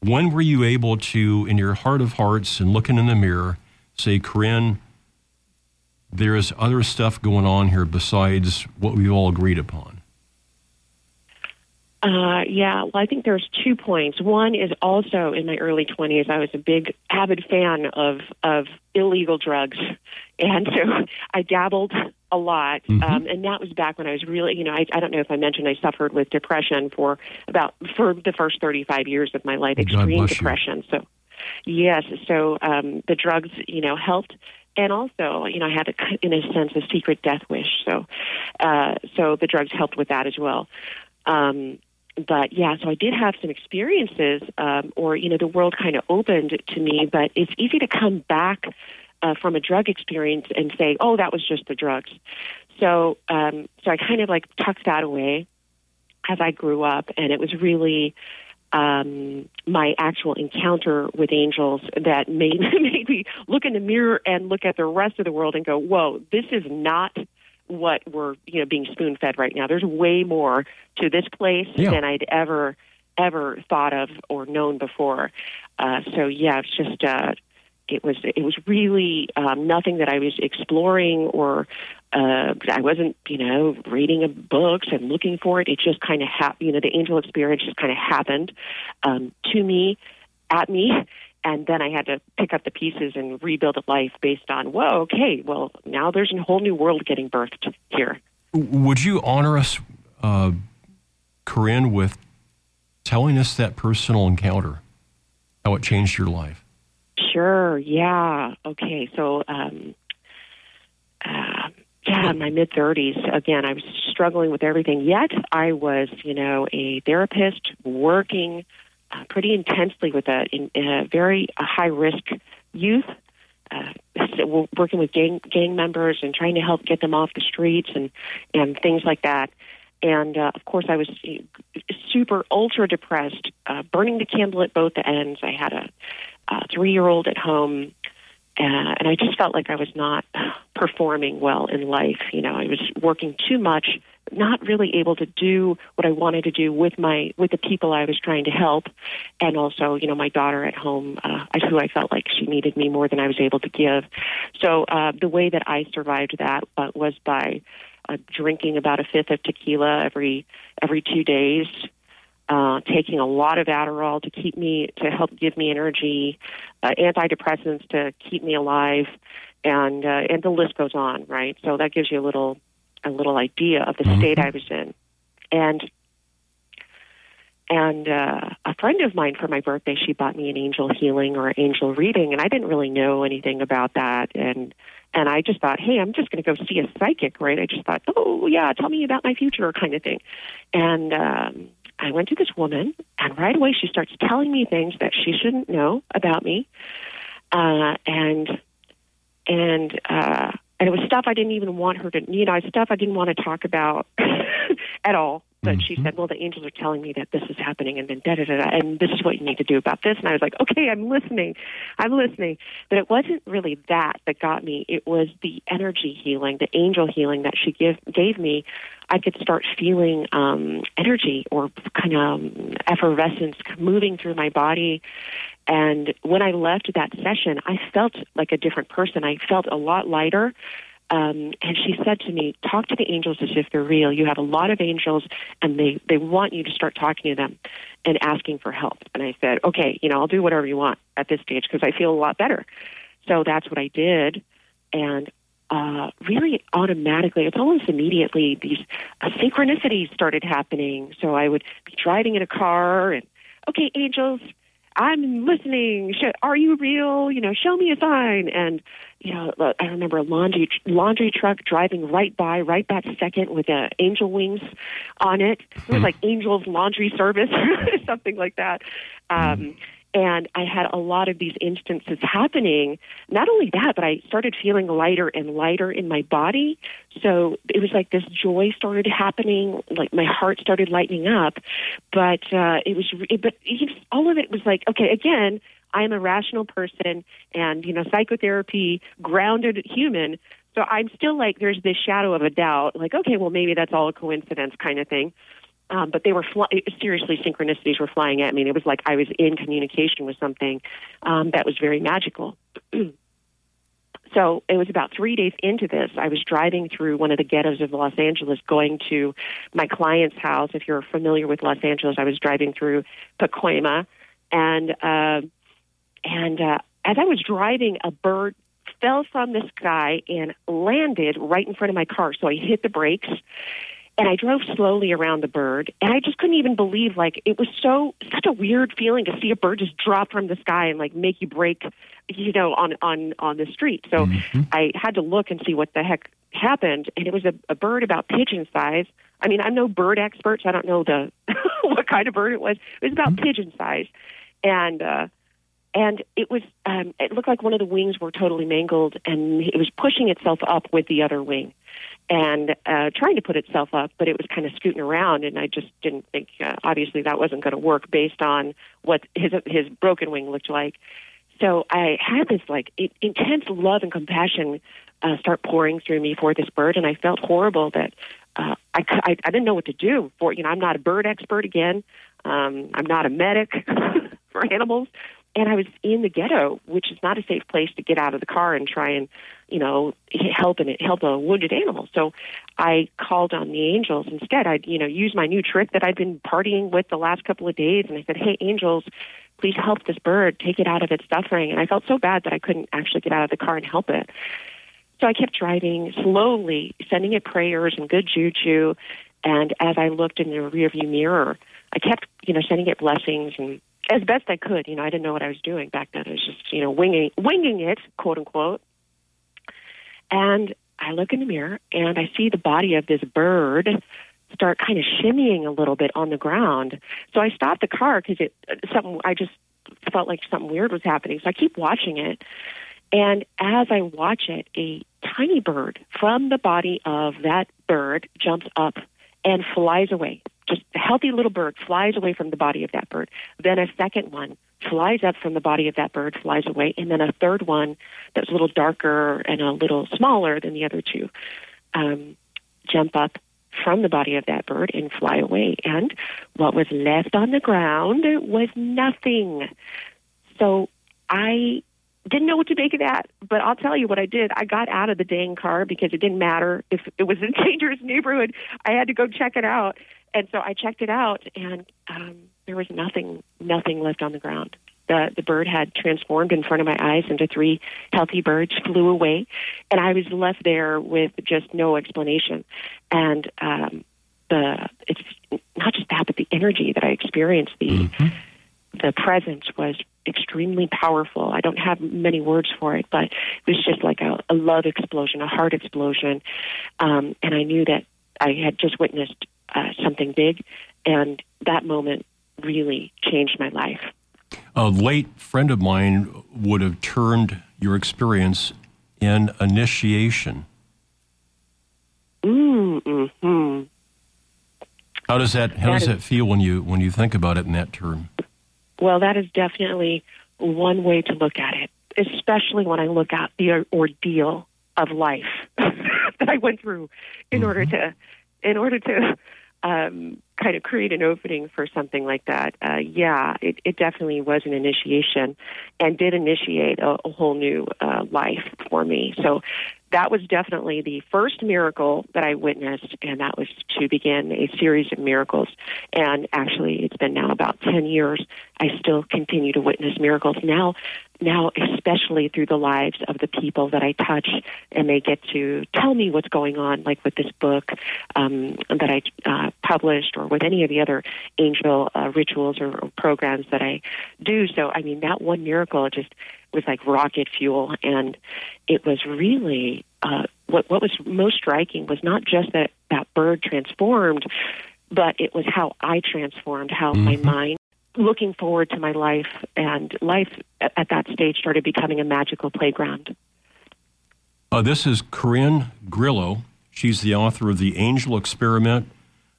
When were you able to, in your heart of hearts and looking in the mirror, say, Corin, there is other stuff going on here besides what we've all agreed upon?
Uh, yeah, well, I think there's two points. One is also in my early 20s, I was a big avid fan of of illegal drugs, [LAUGHS] and so I dabbled a lot.
Mhm.
Um, and that was back when I was really, you know, I, I don't know if I mentioned I suffered with depression for about for the first 35 years of my life, extreme
bless you.
depression. So, yes, so um, the drugs, you know, helped. And also, you know, I had, a, in a sense, a secret death wish. So, uh, so the drugs helped with that as well. Um, but yeah, so I did have some experiences, um, or you know, the world kind of opened to me. But it's easy to come back uh, from a drug experience and say, "Oh, that was just the drugs." So, um, so I kind of like tucked that away as I grew up, and it was really um, my actual encounter with angels that made [LAUGHS] made me look in the mirror and look at the rest of the world and go, "Whoa, this is not." What we're you know being spoon fed right now. There's way more to this place
Yeah.
than I'd ever ever thought of or known before. Uh, so yeah, it's just uh, it was it was really um, nothing that I was exploring or uh, I wasn't you know reading books and looking for it. It just kind of happened. You know, the angel experience just kind of happened um, to me, at me. And then I had to pick up the pieces and rebuild a life based on, whoa, okay, well, now there's a whole new world getting birthed here.
Would you honor us, uh, Corin, with telling us that personal encounter, how it changed your life?
Sure, yeah. Okay, so, um, uh, yeah, in my mid 30s, again, I was struggling with everything, yet I was, you know, a therapist working uh, pretty intensely with a, in, a very uh, high risk youth. Uh, so working with gang gang members and trying to help get them off the streets and and things like that. And uh, of course, I was super ultra depressed, uh, burning the candle at both ends. I had a, a three year old at home, uh, and I just felt like I was not performing well in life. You know, I was working too much, not really able to do what I wanted to do with my with the people I was trying to help, and also, you know, my daughter at home, uh, who I felt like she needed me more than I was able to give. So uh, the way that I survived that uh, was by uh, drinking about a fifth of tequila every every two days. Uh, taking a lot of Adderall to keep me to help give me energy, uh, antidepressants to keep me alive, and uh, and the list goes on, right? So that gives you a little a little idea of the
Mhm.
state I was in, and and uh, a friend of mine for my birthday, she bought me an angel healing or angel reading, and I didn't really know anything about that, and and I just thought, hey, I'm just going to go see a psychic, right? I just thought, oh yeah, tell me about my future, kind of thing, and. um I went to this woman, and right away she starts telling me things that she shouldn't know about me, uh, and and uh, and it was stuff I didn't even want her to, you know, stuff I didn't want to talk about [LAUGHS] at all. But she
Mhm.
said, "Well, the angels are telling me that this is happening, and then da da da, da, and this is what you need to do about this." And I was like, "Okay, I'm listening, I'm listening." But it wasn't really that that got me. It was the energy healing, the angel healing that she give, gave me. I could start feeling um, energy or kind of um, effervescence moving through my body. And when I left that session, I felt like a different person. I felt a lot lighter. Um, and she said to me, "Talk to the angels as if they're real. You have a lot of angels, and they they want you to start talking to them and asking for help." And I said, "Okay, you know, I'll do whatever you want at this stage because I feel a lot better." So that's what I did, and uh, really automatically, it's almost immediately, these uh, synchronicities started happening. So I would be driving in a car and okay, angels, I'm listening. Sh- are you real? You know, show me a sign. And you know, I remember a laundry laundry truck driving right by, right that second, with uh, angel wings on it. It was like Angels Laundry Service, [LAUGHS] or something like that. Um, and I had a lot of these instances happening. Not only that, but I started feeling lighter and lighter in my body. So it was like this joy started happening, like my heart started lightening up. But uh, it was, it, but all of it was like, okay, again, I am a rational person and, you know, psychotherapy, grounded human. So I'm still like, there's this shadow of a doubt, like, okay, well, maybe that's all a coincidence kind of thing. Um, but they were fly- seriously synchronicities were flying at me. And it was like I was in communication with something um, that was very magical. [CLEARS THROAT] so it was about three days into this. I was driving through one of the ghettos of Los Angeles, going to my client's house. If you're familiar with Los Angeles, I was driving through Pacoima, and uh, and uh, as I was driving, a bird fell from the sky and landed right in front of my car. So I hit the brakes and I drove slowly around the bird, and I just couldn't even believe like it was so such a weird feeling to see a bird just drop from the sky and like make you break, you know, on on on the street. So mm-hmm. I had to look and see what the heck happened, and it was a, a bird about pigeon size. I mean, I'm no bird expert, so I don't know the [LAUGHS] what kind of bird it was. It was about mm-hmm. pigeon size, and uh, and it was um, it looked like one of the wings were totally mangled, and it was pushing itself up with the other wing and uh, trying to put itself up, but it was kind of scooting around, and I just didn't think uh, obviously that wasn't going to work based on what his his broken wing looked like. So I had this like intense love and compassion uh, start pouring through me for this bird, and I felt horrible that uh, I, I I didn't know what to do for you know I'm not a bird expert again, um, I'm not a medic [LAUGHS] for animals, and I was in the ghetto, which is not a safe place to get out of the car and try and, you know, help and help a wounded animal. So I called on the angels instead. I'd, you know, use my new trick that I'd been partying with the last couple of days, and I said, "Hey, angels, please help this bird, take it out of its suffering." And I felt so bad that I couldn't actually get out of the car and help it. So I kept driving slowly, sending it prayers and good juju. And as I looked in the rearview mirror, I kept, you know, sending it blessings and as best I could. You know, I didn't know what I was doing back then. I was just, you know, winging winging it, quote unquote. And I look in the mirror and I see the body of this bird start kind of shimmying a little bit on the ground. So I stopped the car because it something I just felt like something weird was happening. So I keep watching it. And as I watch it, a tiny bird from the body of that bird jumps up and flies away just a healthy little bird flies away from the body of that bird. Then a second one flies up from the body of that bird, flies away, and then a third one that's a little darker and a little smaller than the other two um, jump up from the body of that bird and fly away. And what was left on the ground was nothing. So I didn't know what to make of that, but I'll tell you what I did. I got out of the dang car because it didn't matter if it was a [LAUGHS] dangerous neighborhood. I had to go check it out. And so I checked it out, and um, there was nothing, nothing left on the ground. The the bird had transformed in front of my eyes into three healthy birds, flew away, and I was left there with just no explanation. And um, the it's not just that, but the energy that I experienced, the mm-hmm. the presence was extremely powerful. I don't have many words for it, but it was just like a, a love explosion, a heart explosion, um, and I knew that I had just witnessed uh, something big, and that moment really changed my life.
A late friend of mine would have turned your experience in initiation.
Mm-hmm.
How does that how that does is, that feel when you when you think about it in that term?
Well, that is definitely one way to look at it, especially when I look at the ordeal of life [LAUGHS] that I went through in mm-hmm. order to in order to um, kind of create an opening for something like that, uh, yeah, it, it, definitely was an initiation and did initiate a, a whole new uh, life for me. So that was definitely the first miracle that I witnessed, and that was to begin a series of miracles. And actually, it's been now about 10 years. I still continue to witness miracles now, now especially through the lives of the people that I touch, and they get to tell me what's going on, like with this book um, that I uh, published, or with any of the other angel uh, rituals or, or programs that I do. So, I mean, that one miracle just was like rocket fuel, and it was really uh, what what was most striking was not just that that bird transformed, but it was how I transformed, how mm-hmm. my mind. Looking forward to my life, and life at, at that stage started becoming a magical playground.
Uh, this is Corin Grillo. She's the author of The Angel Experiment,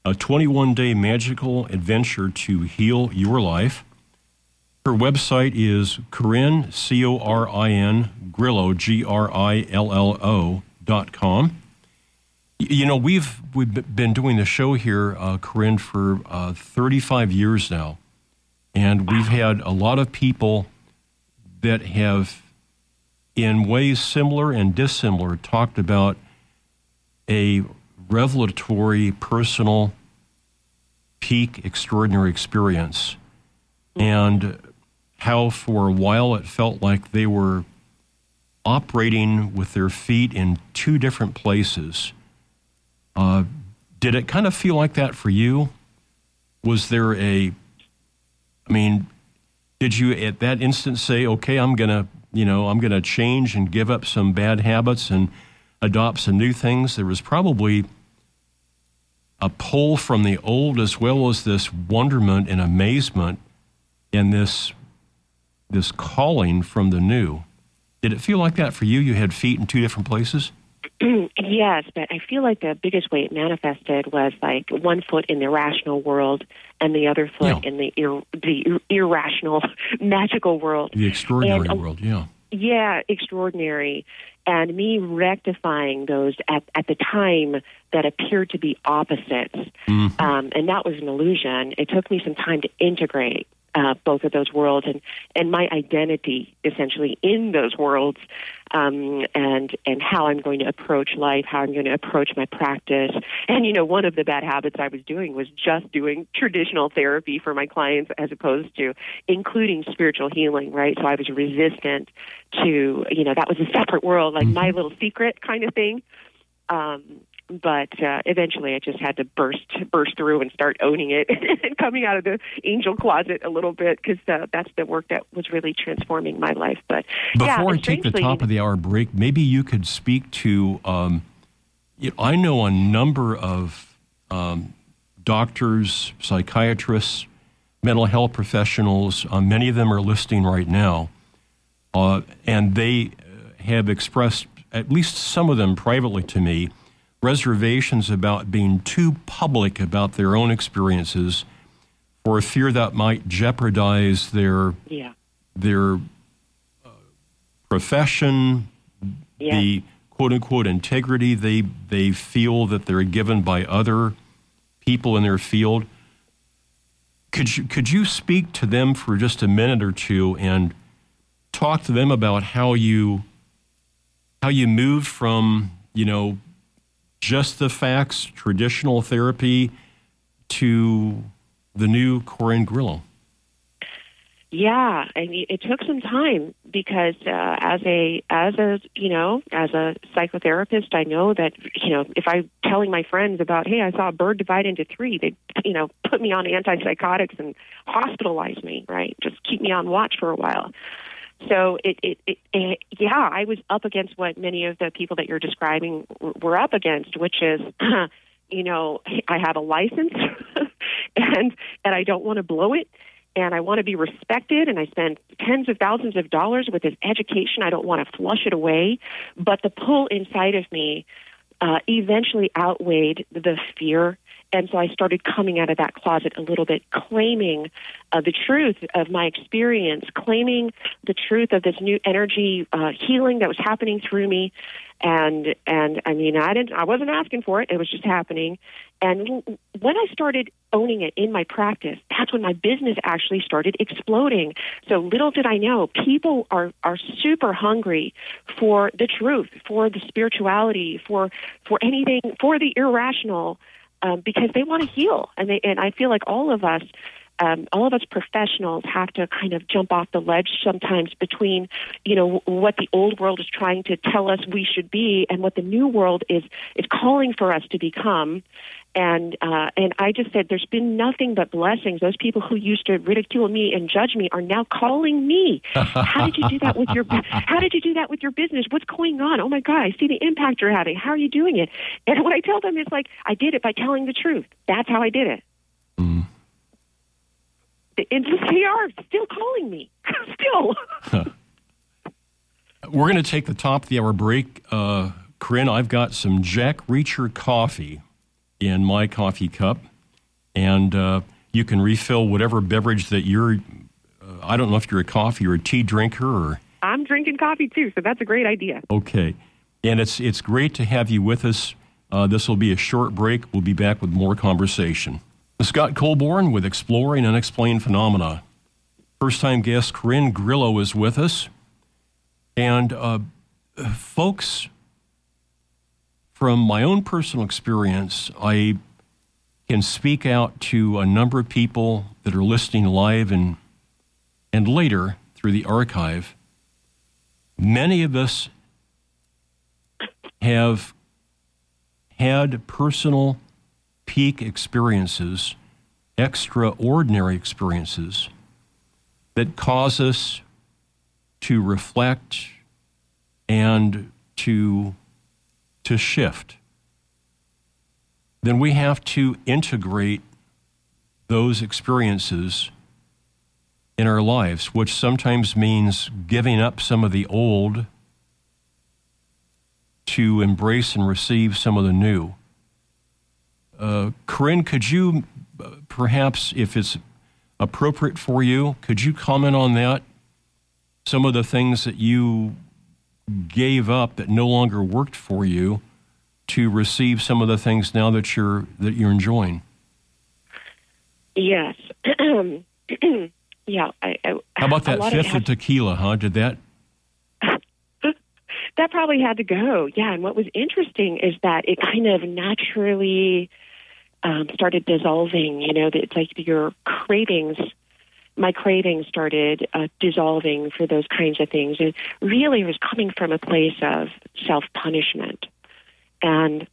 a 21 day magical adventure to heal your life. Her website is Corin, C O R I N, Grillo, G R I L L O dot com. You know, we've we've been doing the show here, uh, Corin, for uh, 35 years now, and we've had a lot of people that have, in ways similar and dissimilar, talked about a revelatory, personal, peak, extraordinary experience, and how for a while it felt like they were operating with their feet in two different places. Uh, did it kind of feel like that for you? Was there a, I mean, did you at that instant say, okay, I'm going to, you know, I'm going to change and give up some bad habits and adopt some new things? There was probably a pull from the old as well as this wonderment and amazement in this this calling from the new. Did it feel like that for you? You had feet in two different places? [CLEARS THROAT]
yes, but I feel like the biggest way it manifested was like one foot in the rational world and the other foot yeah. in the ir- the ir- irrational, [LAUGHS] magical world.
The extraordinary and, world, yeah.
Yeah, extraordinary. And me rectifying those at, at the time that appeared to be opposites. Mm-hmm. Um, and that was an illusion. It took me some time to integrate uh, both of those worlds and and my identity essentially in those worlds um, and and how I'm going to approach life, how I'm going to approach my practice. And you know, one of the bad habits I was doing was just doing [LAUGHS] traditional therapy for my clients as opposed to including spiritual healing. Right, so I was resistant to you know that was a separate world, like my mm-hmm. little secret kind of thing. Um, but uh, eventually I just had to burst burst through and start owning it [LAUGHS] and coming out of the angel closet a little bit because uh, that's the work that was really transforming my life. But
before
yeah,
I take the top of the hour break, maybe you could speak to. Um, you know, I know a number of um, doctors, psychiatrists, mental health professionals. Uh, many of them are listening right now, uh, and they have expressed at least some of them privately to me reservations about being too public about their own experiences for a fear that might jeopardize their
yeah.
their uh, profession, yeah. the quote unquote integrity they they feel that they're given by other people in their field. Could you could you speak to them for just a minute or two and talk to them about how you how you moved from you know just the facts, traditional therapy, to the new Corin Grillo?
Yeah, mean, it took some time because uh, as a as a you know as a psychotherapist, I know that you know if I'm telling my friends about hey I saw a bird divide into three, they you know put me on antipsychotics and hospitalize me, right? Just keep me on watch for a while. So it, it, it, it, yeah, I was up against what many of the people that you're describing were up against, which is, [CLEARS THROAT] you know, I have a license [LAUGHS] and and I don't want to blow it and I want to be respected and I spend tens of thousands of dollars with this education. I don't want to flush it away, but the pull inside of me uh, eventually outweighed the fear. And so I started coming out of that closet a little bit, claiming uh, the truth of my experience, claiming the truth of this new energy uh, healing that was happening through me, and and I mean I didn't I wasn't asking for it; it was just happening. And when I started owning it in my practice, that's when my business actually started exploding. So little did I know, people are are super hungry for the truth, for the spirituality, for for anything, for the irrational, um, because they want to heal, and they and I feel like all of us um, all of us professionals have to kind of jump off the ledge sometimes between, you know, what the old world is trying to tell us we should be and what the new world is is calling for us to become. And uh, and I just said, there's been nothing but blessings. Those people who used to ridicule me and judge me are now calling me. How did you do that with your [LAUGHS] How did you do that with your business? What's going on? Oh my God, I see the impact you're having. How are you doing it? And [LAUGHS] what I tell them is like, I did it by telling the truth. That's how I did it. Mm and they are still calling me. [LAUGHS] still. [LAUGHS]
We're going to take the top of the hour break. Uh, Corin, I've got some Jack Reacher coffee in my coffee cup, and uh, you can refill whatever beverage that you're. Uh, I don't know if you're a coffee or a tea drinker or.
I'm drinking coffee too, so that's a great idea.
Okay, and it's it's great to have you with us. Uh, this will be a short break. We'll be back with more conversation. Scott Colborn with Exploring Unexplained Phenomena. First time guest Corin Grillo is with us. And uh, folks, from my own personal experience, I can speak out to a number of people that are listening live and, and later through the archive. Many of us have had personal peak experiences, extraordinary experiences that cause us to reflect and to, to shift, then we have to integrate those experiences in our lives, which sometimes means giving up some of the old to embrace and receive some of the new. Uh, Corin, could you uh, perhaps, if it's appropriate for you, could you comment on that? Some of the things that you gave up that no longer worked for you to receive some of the things now that you're that you're enjoying.
Yes. [CLEARS THROAT] yeah. I, I,
How about that fifth of tequila? Huh? Did that? [LAUGHS]
that probably had to go. Yeah. And what was interesting is that it kind of naturally um, started dissolving. You know, it's like your cravings. My cravings started uh, dissolving for those kinds of things, and really was coming from a place of self punishment. And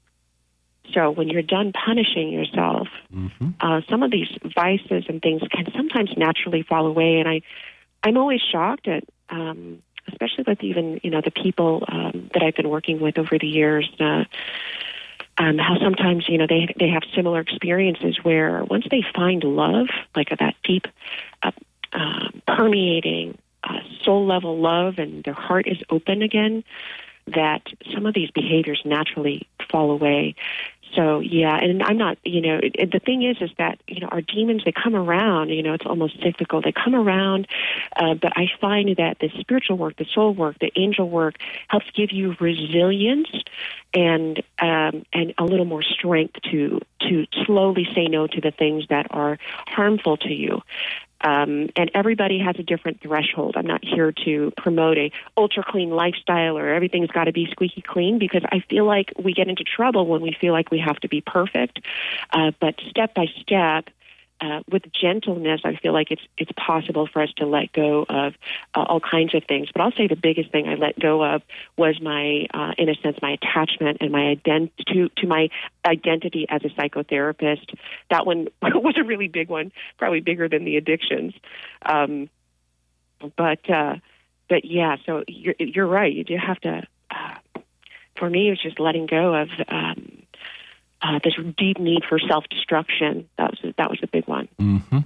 so, when you're done punishing yourself, mm-hmm. uh, some of these vices and things can sometimes naturally fall away. And I, I'm always shocked at, um, especially with even you know the people um, that I've been working with over the years. Uh, um, how sometimes you know they they have similar experiences where once they find love, like that deep, uh, uh, permeating uh, soul level love, and their heart is open again, that some of these behaviors naturally fall away. So yeah, and I'm not, you know, the thing is, is that you know our demons they come around. You know, it's almost cyclical. They come around, uh, but I find that the spiritual work, the soul work, the angel work helps give you resilience and um, and a little more strength to to slowly say no to the things that are harmful to you. Um, and everybody has a different threshold. I'm not here to promote a ultra clean lifestyle or everything's got to be squeaky clean because I feel like we get into trouble when we feel like we have to be perfect. Uh, but step by step, uh, with gentleness, I feel like it's it's possible for us to let go of uh, all kinds of things. But I'll say the biggest thing I let go of was my, uh, in a sense, my attachment and my ident- to to my identity as a psychotherapist. That one [LAUGHS] was a really big one, probably bigger than the addictions. Um, but uh, but yeah, so you're you're right. You do have to. Uh, for me, it was just letting go of. Um, uh, this deep need for self destruction. That was that was a big one.
Mm-hmm.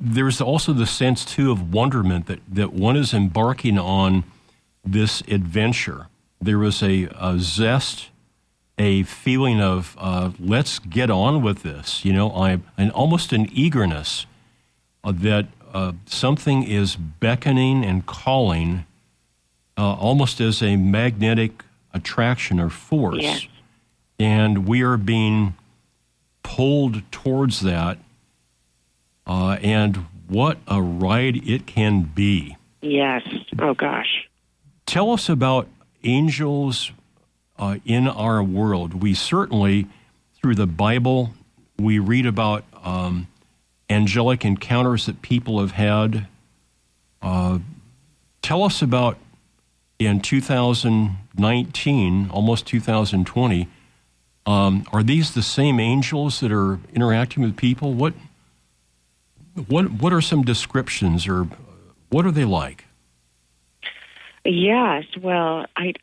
There's also the sense too of wonderment that that one is embarking on this adventure. There was a, a zest, a feeling of uh, let's get on with this. You know, I and almost an eagerness. uh, that uh, something is beckoning and calling uh, almost as a magnetic attraction or force. And we are being pulled towards that. Uh, and what a ride it can be.
Yes. Oh, gosh.
Tell us about angels uh, in our world. We certainly, through the Bible, we read about um, angelic encounters that people have had. Uh, tell us about in 2019, almost 2020. Um, are these the same angels that are interacting with people? What what what are some descriptions, or what are they like?
Yes, well, I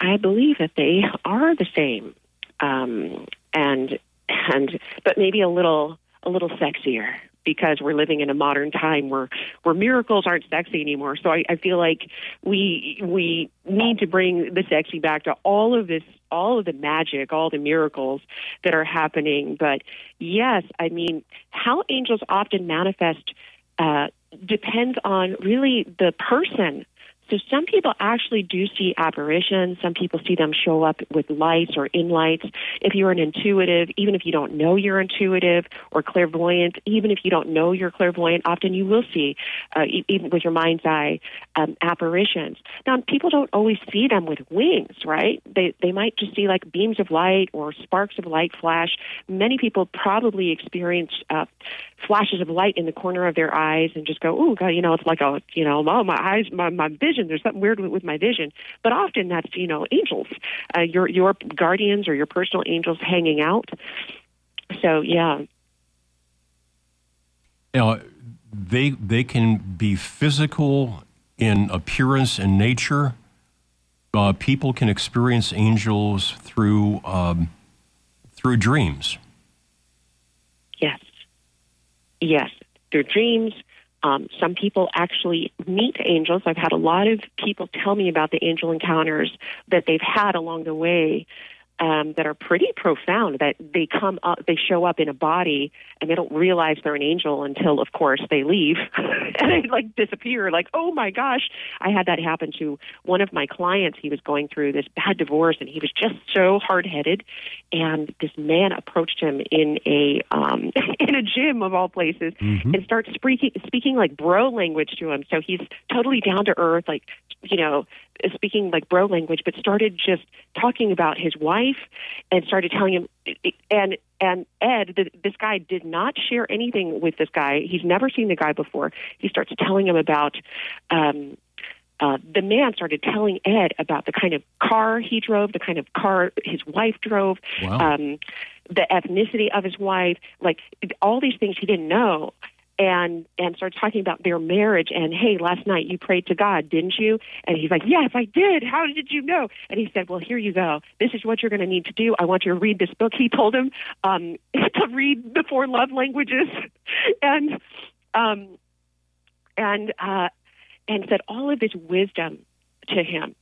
I believe that they are the same, um, and and but maybe a little a little sexier because we're living in a modern time where where miracles aren't sexy anymore. So I, I feel like we we need to bring the sexy back to all of this all of the magic, all the miracles that are happening. But yes, I mean how angels often manifest uh, depends on really the person so some people actually do see apparitions. Some people see them show up with lights or in lights. If you're an intuitive, even if you don't know you're intuitive or clairvoyant, even if you don't know you're clairvoyant, often you will see, uh, even with your mind's eye, um, apparitions. Now, people don't always see them with wings, right? They they might just see like beams of light or sparks of light flash. Many people probably experience uh, flashes of light in the corner of their eyes and just go, "Oh God, you know, it's like a, you know, oh my eyes, my my vision. There's something weird with my vision." But often that's you know angels, uh, your your guardians or your personal angels hanging out. So yeah.
Now, they they can be physical in appearance and nature. Uh, people can experience angels through um, through dreams.
Yes. Yes, their dreams. Um, some people actually meet angels. I've had a lot of people tell me about the angel encounters that they've had along the way um, that are pretty profound. That they come up, they show up in a body, and they don't realize they're an angel until, of course, they leave [LAUGHS] and they like disappear. Like, oh my gosh, I had that happen to one of my clients. He was going through this bad divorce, and he was just so hard headed. And this man approached him in a um, [LAUGHS] in a gym of all places,
Mhm.
and starts speaking speaking like bro language to him. So he's totally down to earth, like you know, speaking like bro language, but started just talking about his wife and started telling him and and Ed, this guy did not share anything with this guy. He's never seen the guy before. He starts telling him about um uh, the man started telling Ed about the kind of car he drove, the kind of car his wife drove,
Wow.
um, the ethnicity of his wife, like all these things he didn't know. And and started talking about their marriage and hey, last night you prayed to God, didn't you? And he's like, Yes, I did. How did you know? And he said, Well, here you go. This is what you're going to need to do. I want you to read this book. He told him um, [LAUGHS] to read the four love languages, [LAUGHS] and um, and uh, and said all of this wisdom to him.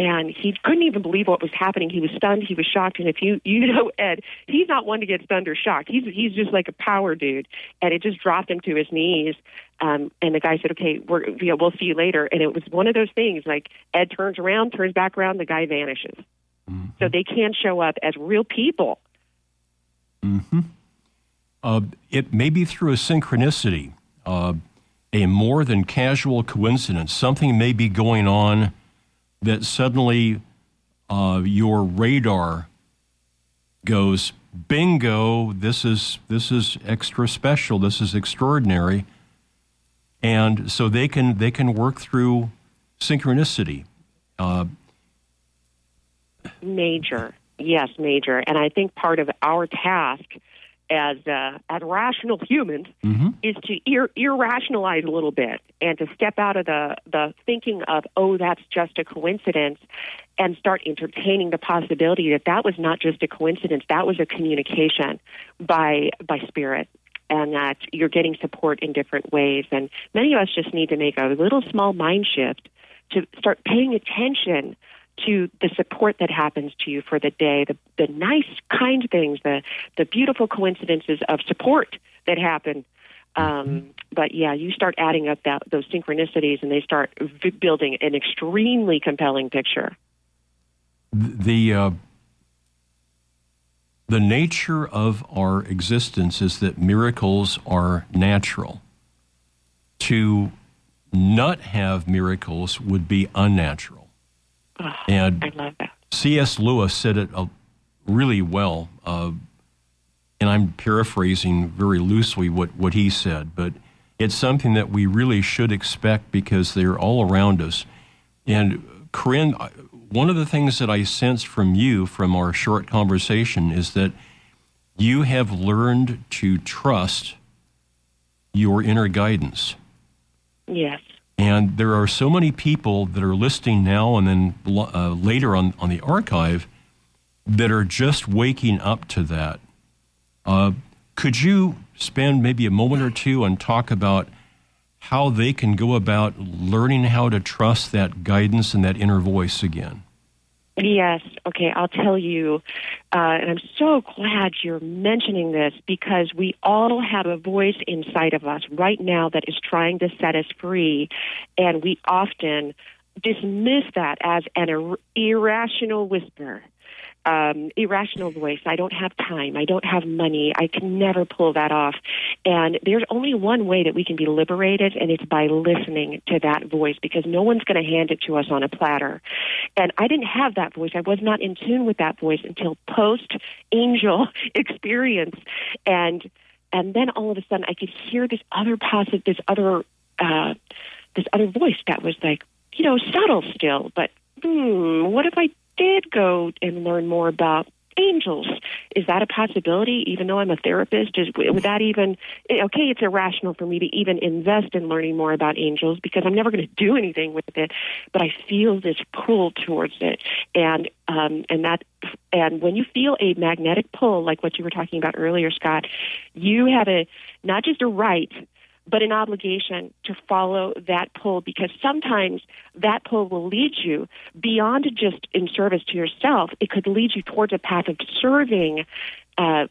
And he couldn't even believe what was happening. He was stunned. He was shocked. And if you you [LAUGHS] know Ed, he's not one to get stunned or shocked. He's he's just like a power dude. And it just dropped him to his knees. Um, and the guy said, "Okay, we're you know, we'll see you later." And it was one of those things. Like Ed turns around, turns back around, the guy vanishes. So they can show up as real people.
Uh, it may be through a synchronicity, uh, a more than casual coincidence. Something may be going on that suddenly uh, your radar goes, "Bingo! This is this is extra special. This is extraordinary." And so they can they can work through synchronicity. Uh,
Major, yes, major. And I think part of our task as uh, as rational humans
mhm.
is to ir- irrationalize a little bit and to step out of the the thinking of oh that's just a coincidence and start entertaining the possibility that that was not just a coincidence that was a communication by by spirit and that you're getting support in different ways and many of us just need to make a little small mind shift to start paying attention to the support that happens to you for the day, the, the nice, kind things, the, the beautiful coincidences of support that happen Um, but yeah, you start adding up that those synchronicities, and they start v- building an extremely compelling picture.
The uh, the nature of our existence is that miracles are natural. To not have miracles would be unnatural.
Oh, [SIGHS]
and
I love that.
C.S. Lewis said it uh, really well, uh, and I'm paraphrasing very loosely what, what he said, but it's something that we really should expect because they're all around us. And Corin, one of the things that I sense from you from our short conversation is that you have learned to trust your inner guidance.
Yes.
And there are so many people that are listening now and then uh, later on, on the archive that are just waking up to that. Uh, could you spend maybe a moment or two and talk about how they can go about learning how to trust that guidance and that inner voice again?
Yes. Okay. I'll tell you. Uh, and I'm so glad you're mentioning this because we all have a voice inside of us right now that is trying to set us free. And we often dismiss that as an ir- irrational whisper um, irrational voice. I don't have time. I don't have money. I can never pull that off. And there's only one way that we can be liberated, and it's by listening to that voice because no one's going to hand it to us on a platter. And I didn't have that voice. I was not in tune with that voice until post angel [LAUGHS] experience. And and then all of a sudden I could hear this other positive, this other, uh, this other voice that was like, you know, subtle still, but hmm, what if I did go and learn more about angels. Is that a possibility? Even though I'm a therapist, is would that even okay? It's irrational for me to even invest in learning more about angels because I'm never going to do anything with it. But I feel this pull towards it, and um, and that and when you feel a magnetic pull, like what you were talking about earlier, Scott, you have a not just a right but an obligation to follow that pull because sometimes that pull will lead you beyond just in service to yourself. It could lead you towards a path of serving uh,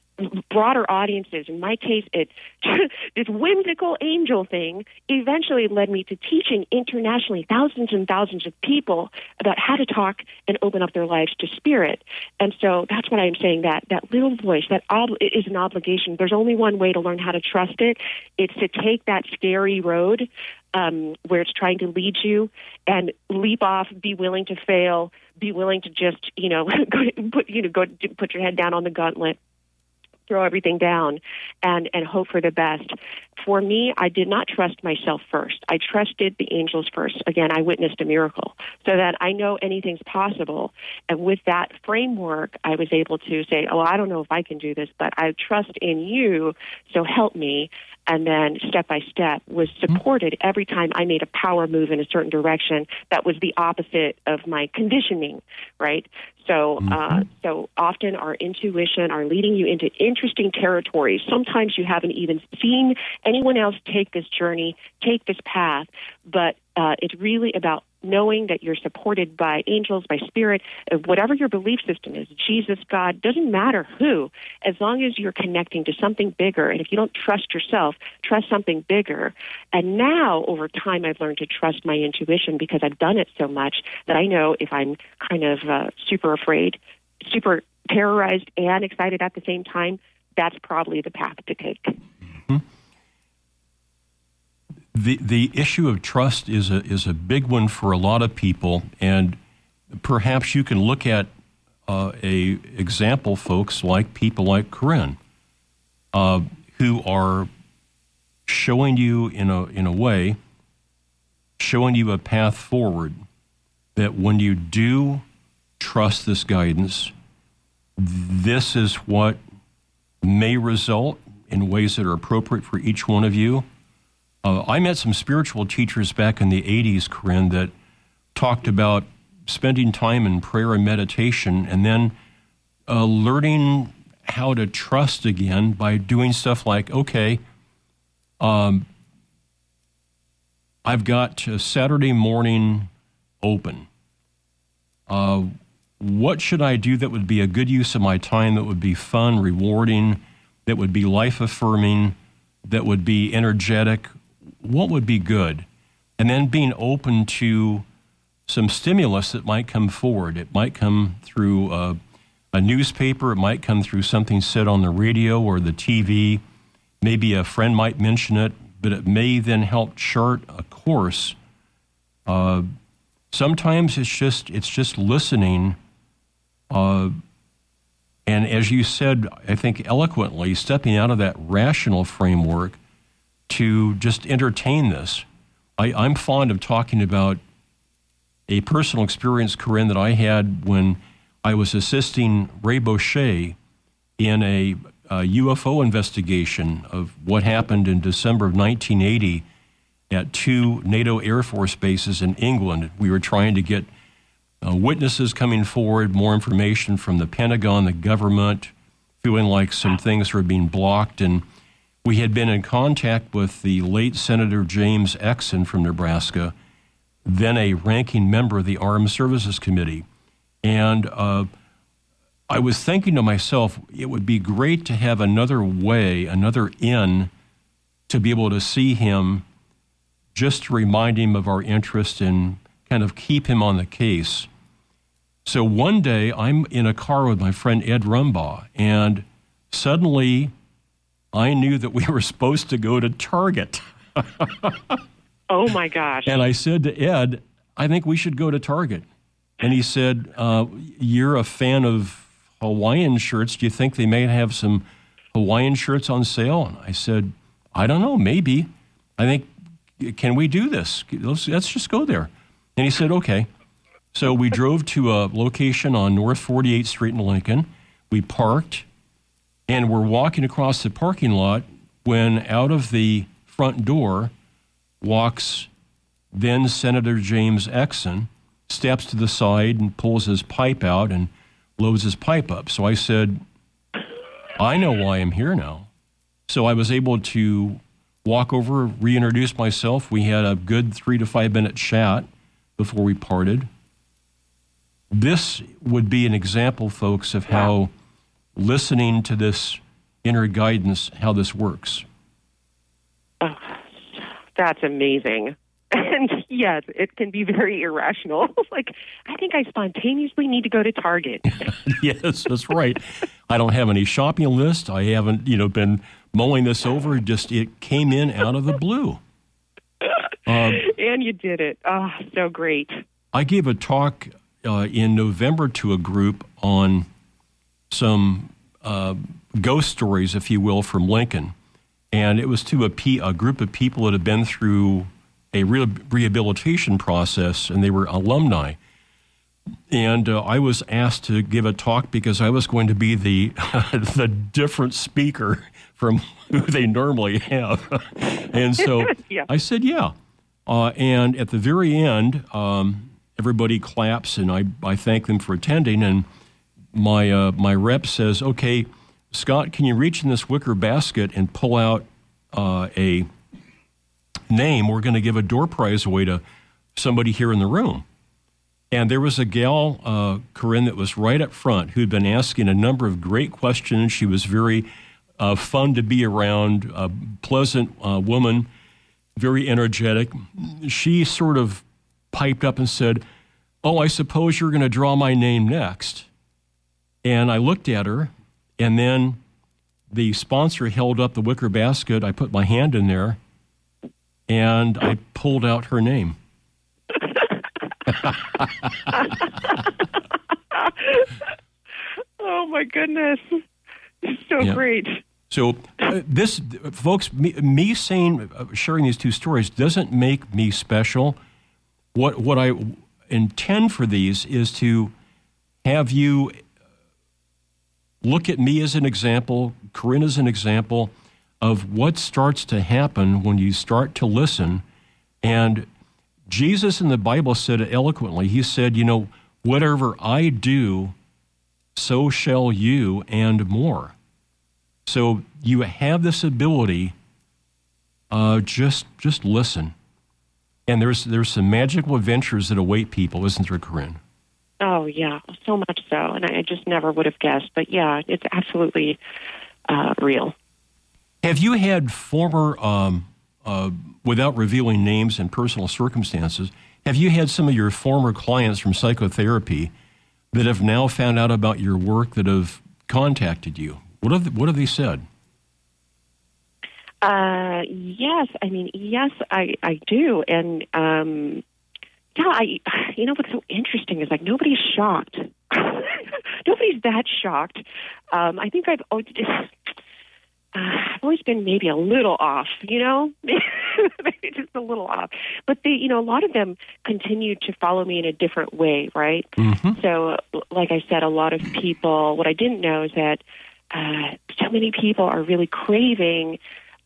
broader audiences. In my case, it [LAUGHS] this whimsical angel thing eventually led me to teaching internationally thousands and thousands of people about how to talk and open up their lives to spirit. And so that's what I'm saying. That that little voice that ob- is an obligation. There's only one way to learn how to trust it. It's to take that scary road um, where it's trying to lead you and leap off, be willing to fail, be willing to just you know [LAUGHS] put you know go put your head down on the gauntlet throw everything down and and hope for the best. For me, I did not trust myself first. I trusted the angels first. Again, I witnessed a miracle so that I know anything's possible. And with that framework, I was able to say, "Oh, I don't know if I can do this, but I trust in you, so help me." And then step by step was supported every time I made a power move in a certain direction that was the opposite of my conditioning, right? So, uh, mm-hmm. uh, so often our intuition are leading you into interesting territories. Sometimes you haven't even seen anyone else take this journey, take this path, but uh, it's really about knowing that you're supported by angels, by spirit, whatever your belief system is, Jesus, God, doesn't matter who, as long as you're connecting to something bigger. And if you don't trust yourself, trust something bigger. And now, over time, I've learned to trust my intuition because I've done it so much that I know if I'm kind of uh, super afraid, super terrorized, and excited at the same time, that's probably the path to take. Mm-hmm
the the issue of trust is a is a big one for a lot of people, and perhaps you can look at uh, a example, folks like people like Corin, uh, who are showing you in a in a way, showing you a path forward. That when you do trust this guidance, this is what may result in ways that are appropriate for each one of you uh, I met some spiritual teachers back in the 80s, Corin, that talked about spending time in prayer and meditation and then uh, learning how to trust again by doing stuff like, okay, um, I've got Saturday morning open. Uh, what should I do that would be a good use of my time, that would be fun, rewarding, that would be life affirming? that would be energetic, what would be good? And then being open to some stimulus that might come forward. It might come through a, a newspaper, it might come through something said on the radio or the TV. Maybe a friend might mention it, but it may then help chart a course. Uh, sometimes it's just it's just listening. Uh, and as you said, I think eloquently, stepping out of that rational framework to just entertain this. I, I'm fond of talking about a personal experience, Corin, that I had when I was assisting Ray Boeche in a, a, UFO investigation of what happened in December of 1980 at two NATO Air Force bases in England. We were trying to get uh, witnesses coming forward, more information from the Pentagon, the government, feeling like some things were being blocked. And we had been in contact with the late Senator James Exon from Nebraska then a ranking member of the Armed Services Committee. And uh, I was thinking to myself, it would be great to have another way, another in, to be able to see him, just to remind him of our interest and kind of keep him on the case. So one day I'm in a car with my friend Ed Rumbaugh, and suddenly I knew that we were supposed to go to Target. [LAUGHS]
Oh my gosh.
And I said to Ed, I think we should go to Target. And he said, uh, You're a fan of Hawaiian shirts. Do you think they may have some Hawaiian shirts on sale? And I said, I don't know, maybe. I think, can we do this? Let's, let's just go there. And he said, Okay. So we drove to a location on North 48th Street in Lincoln. We parked, and we're walking across the parking lot when out of the front door, walks then Senator James Exon, steps to the side and pulls his pipe out and loads his pipe up. So I said, I know why I'm here now. So I was able to walk over, reintroduce myself. We had a good three to five minute chat before we parted. This would be an example, folks, of how listening to this inner guidance, how this works.
Oh, that's amazing. [LAUGHS] And yes, it can be very irrational. [LAUGHS] like, I think I spontaneously need to go to Target. [LAUGHS]
yes, that's right. I don't have any shopping list. I haven't, you know, been mulling this over. Just it came in out of the blue.
Um, and you did it. Oh, so great.
I gave a talk uh, in November to a group on some uh, ghost stories, if you will, from Lincoln and it was to a, pe- a group of people that had been through a re- rehabilitation process, and they were alumni. And uh, I was asked to give a talk because I was going to be the [LAUGHS] the different speaker from [LAUGHS] who they normally have. [LAUGHS] and so yeah. I said, yeah. Uh, and at the very end, um, everybody claps, and I, I thank them for attending. And my uh, my rep says, okay Scott, can you reach in this wicker basket and pull out uh, a name? We're going to give a door prize away to somebody here in the room. And there was a gal, uh, Corin, that was right up front who'd been asking a number of great questions. She was very uh, fun to be around, a pleasant uh, woman, very energetic. She sort of piped up and said, Oh, I suppose you're going to draw my name next. And I looked at her and then the sponsor held up the wicker basket. I put my hand in there and I pulled out her name. [LAUGHS]
oh my goodness. So yeah. great.
So, uh, this, folks, me, me saying, uh, sharing these two stories doesn't make me special. What, what I intend for these is to have you look at me as an example, Corin as an example of what starts to happen when you start to listen. And Jesus in the Bible said it eloquently. He said, You know, whatever I do, so shall you and more. So you have this ability. Uh, just just listen, and there's there's some magical adventures that await people, isn't there, Corin?
Oh yeah, so much so, and I just never would have guessed. But yeah, it's absolutely uh, real.
Have you had former, um, uh, without revealing names and personal circumstances, have you had some of your former clients from psychotherapy that have now found out about your work that have contacted you? What have, what have they said?
Uh, yes, I mean, yes, I, I do. And, um, yeah, I, you know, what's so interesting is like nobody's shocked. [LAUGHS] nobody's that shocked. Um, I think I've, oh, just, uh, I've always been maybe a little off, you know, [LAUGHS] maybe just a little off. But they, you know, a lot of them continue to follow me in a different way, right?
Mm-hmm.
So, like I said, a lot of people. What I didn't know is that uh, so many people are really craving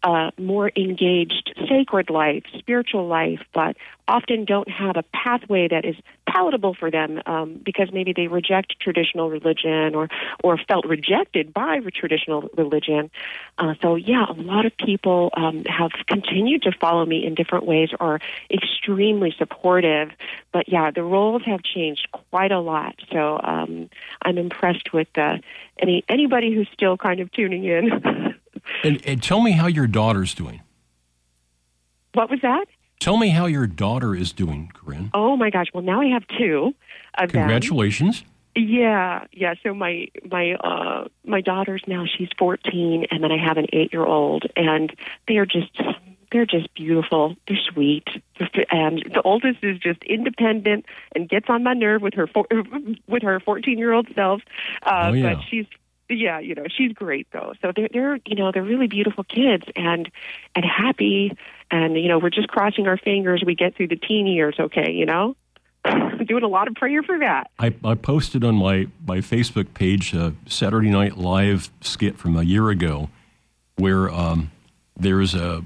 uh, more engaged sacred life, spiritual life, but often don't have a pathway that is palatable for them um, because maybe they reject traditional religion or or felt rejected by traditional religion. Uh, so yeah, a lot of people um, have continued to follow me in different ways or extremely supportive. But yeah, the roles have changed quite a lot. So um, I'm impressed with uh, any anybody who's still kind of tuning in. [LAUGHS]
And, and tell me how your daughter's doing.
What was that?
Tell me how your daughter is doing, Corin.
Oh my gosh! Well, now I have two of them.
Congratulations.
Yeah, yeah. So my my uh my daughter's now she's 14, and then I have an eight year old, and they are just they're just beautiful. They're sweet, and the oldest is just independent and gets on my nerve with her four, [LAUGHS] with her 14 year old self. Uh,
Oh, yeah.
But she's yeah, you know, she's great though. So they're they're you know they're really beautiful kids and and happy, and you know we're just crossing our fingers we get through the teen years. Okay, you know. [LAUGHS] Doing a lot of prayer for that.
I, I posted on my, my Facebook page a Saturday Night Live skit from a year ago where um, there's a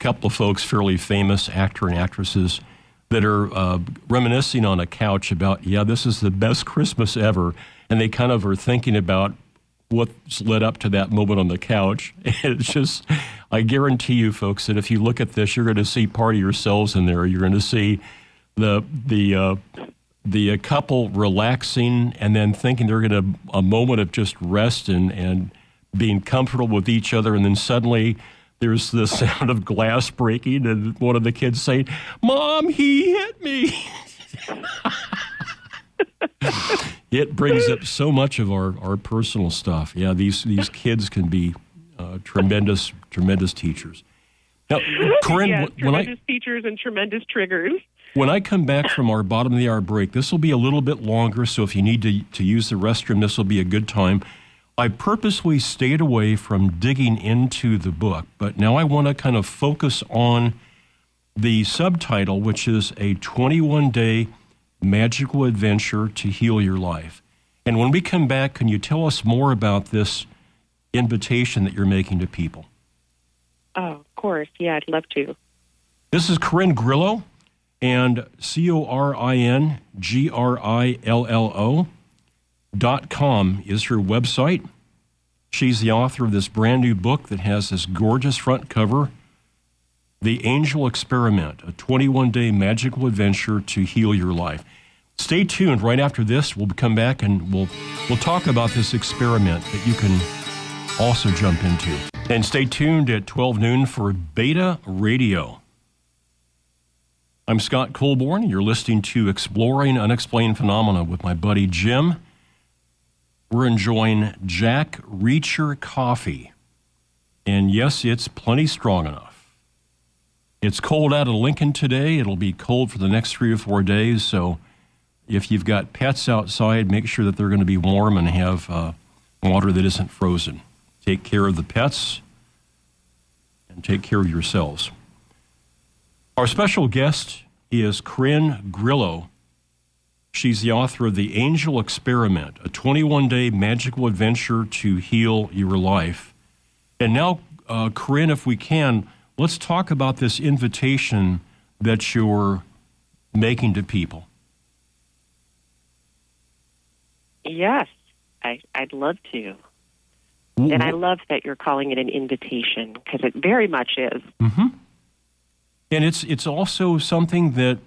couple of folks, fairly famous actor and actresses, that are uh, reminiscing on a couch about, yeah, this is the best Christmas ever. And they kind of are thinking about what's led up to that moment on the couch. [LAUGHS] It's just, I guarantee you, folks, that if you look at this, you're going to see part of yourselves in there. You're going to see the the uh, the uh, couple relaxing and then thinking they're going to a moment of just rest and and being comfortable with each other, and then suddenly. There's the [LAUGHS] sound of glass breaking, and one of the kids saying, "Mom, he hit me." [LAUGHS] it brings up so much of our, our personal stuff. Yeah, these these kids can be uh, tremendous tremendous teachers. Now, Corin,
yes,
wh- when I
tremendous features and tremendous triggers.
when I come back from our bottom of the hour break, this will be a little bit longer. So if you need to to use the restroom, this will be a good time. I purposely stayed away from digging into the book, but now I want to kind of focus on the subtitle, which is a 21 day magical adventure to heal your life. And when we come back, can you tell us more about this invitation that you're making to people?
Oh, of course. Yeah, I'd love to.
This is Corin Grillo, and C O R I N G R I L L O dot com is her website. She's the author of this brand new book that has this gorgeous front cover The Angel Experiment, a 21 day magical adventure to heal your life. Stay tuned. Right after this, we'll come back and we'll, we'll talk about this experiment that you can also jump into. And stay tuned at 12 noon for Beta Radio. I'm Scott Colborn. and You're listening to Exploring Unexplained Phenomena with my buddy Jim. We're enjoying Jack Reacher coffee. And yes, it's plenty strong enough. It's cold out of Lincoln today. It'll be cold for the next three or four days. So if you've got pets outside, make sure that they're going to be warm and have uh, water that isn't frozen. Take care of the pets and take care of yourselves. Our special guest is Corin Grillo. She's the author of The Angel Experiment, a 21 day magical adventure to heal your life. And now, uh, Corin, if we can, let's talk about this invitation that you're making to people.
Yes, I, I'd love to. And I love that you're calling it an invitation because it very much is. Mm-hmm.
And it's it's also something that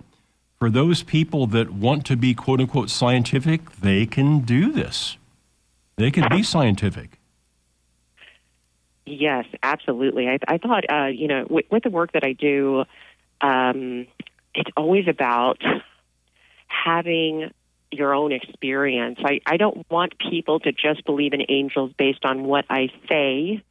for those people that want to be quote unquote scientific, they can do this. They can be scientific.
Yes, absolutely. I, I thought, uh, you know, with, with the work that I do, um, it's always about having your own experience. I, I don't want people to just believe in angels based on what I say.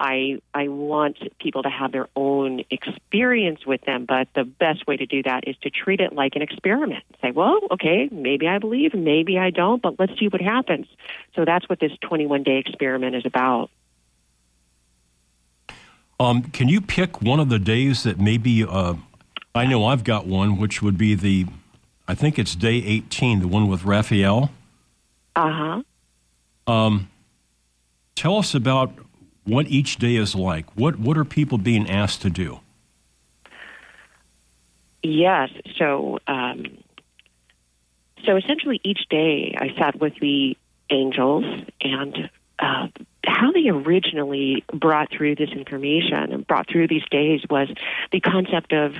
I I want people to have their own experience with them, but the best way to do that is to treat it like an experiment. Say, well, okay, maybe I believe, maybe I don't, but let's see what happens. So that's what this 21 day experiment is about.
Um, can you pick one of the days that maybe uh, I know I've got one, which would be the, I think it's day 18, the one with Raphael.
Uh
huh. Um, tell us about what each day is like. What what are people being asked to do?
Yes. So um, so essentially, each day I sat with the angels and. Uh, how they originally brought through this information and brought through these days was the concept of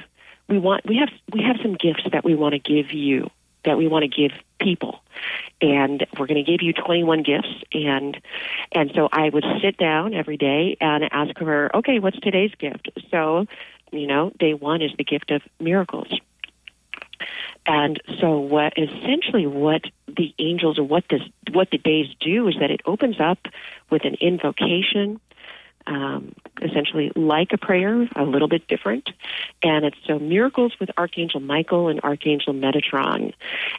we want we have we have some gifts that we want to give you that we want to give people. And we're going to give you 21 gifts. And and so I would sit down every day and ask her okay what's today's gift? So you know day 1 is the gift of miracles and so what essentially what the angels or what this what the days do is that it opens up with an invocation um, essentially like a prayer, a little bit different. And it's so miracles with Archangel Michael and Archangel Metatron.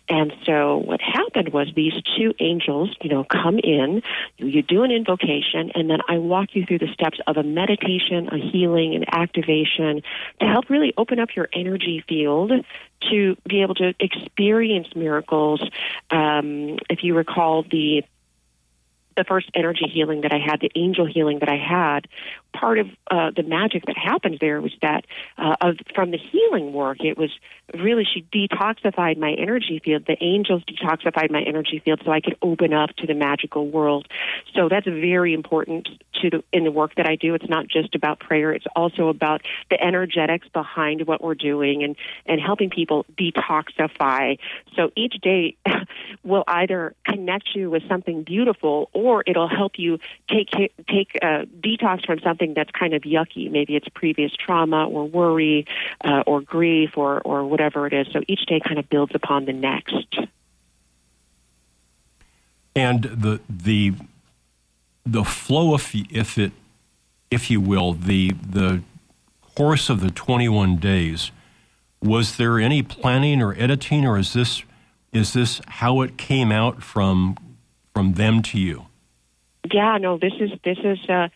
And so what happened was these two angels, you know, come in, you do an invocation, and then I walk you through the steps of a meditation, a healing, an activation to help really open up your energy field to be able to experience miracles. Um, if you recall the the first energy healing that I had, the angel healing that I had, part of uh, the magic that happened there was that uh, of, from the healing work, it was really she detoxified my energy field. The angels detoxified my energy field so I could open up to the magical world. So that's very important to the, in the work that I do. It's not just about prayer; it's also about the energetics behind what we're doing and and helping people detoxify. So each day [LAUGHS] will either connect you with something beautiful or or it'll help you take take detox from something that's kind of yucky. Maybe it's previous trauma or worry uh, or grief or or whatever it is. So each day kind of builds upon the next.
And the the the flow, if if it if you will, the the course of the 21 days, was there any planning or editing, or is this is this how it came out from from them to you?
Yeah, no, this is this is uh,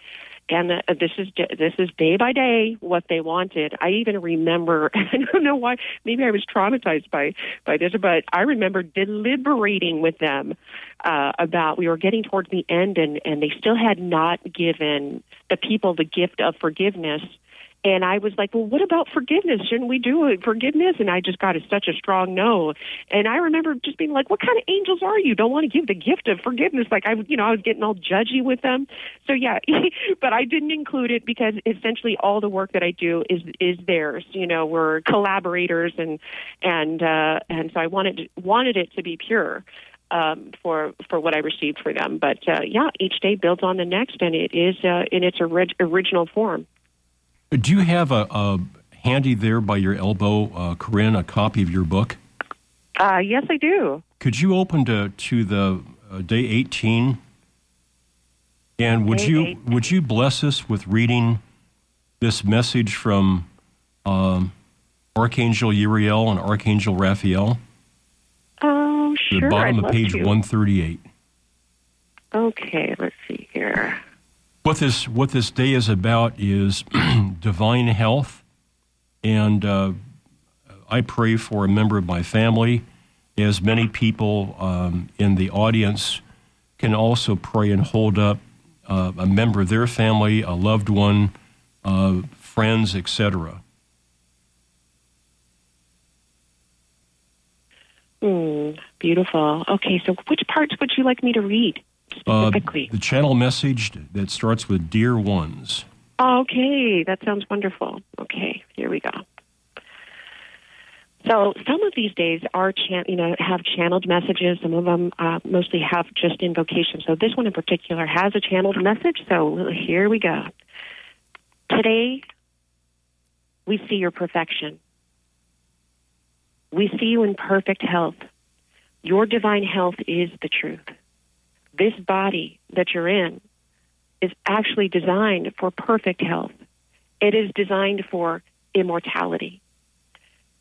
and uh, this is this is day by day what they wanted. I even remember [LAUGHS] I don't know why maybe I was traumatized by by this, but I remember deliberating with them uh, about we were getting towards the end and and they still had not given the people the gift of forgiveness and I was like, well, what about forgiveness? Shouldn't we do forgiveness? And I just got a, such a strong no. And I remember just being like, what kind of angels are you? Don't want to give the gift of forgiveness. Like I, you know, I was getting all judgy with them. So yeah, [LAUGHS] but I didn't include it because essentially all the work that I do is is theirs. You know, we're collaborators, and and uh, and so I wanted wanted it to be pure. Um, for for what I received for them, but uh, yeah, each day builds on the next, and it is uh, in its orig- original form.
Do you have a, a handy there by your elbow, uh, Corin, a copy of your book?
Uh, yes, I do.
Could you open to to the uh, day eighteen? And would day you 18. would you bless us with reading this message from um, Archangel Uriel and Archangel Raphael?
Oh, sure.
The bottom
I'd
of page one thirty eight.
Okay, let's see here.
What this what this day is about is [CLEARS THROAT] divine health, and uh, I pray for a member of my family, as many people um, in the audience can also pray and hold up uh, a member of their family, a loved one, uh, friends, etc.
Mm, beautiful. Okay, so which parts would you like me to read?
Uh, specifically? Uh, the channel message that starts with Dear Ones.
Okay, that sounds wonderful. Okay, here we go. So some of these days are chan- you know have channeled messages. Some of them uh, mostly have just invocation. So this one in particular has a channeled message. So here we go. Today, we see your perfection. We see you in perfect health. Your divine health is the truth. This body that you're in is actually designed for perfect health. It is designed for immortality.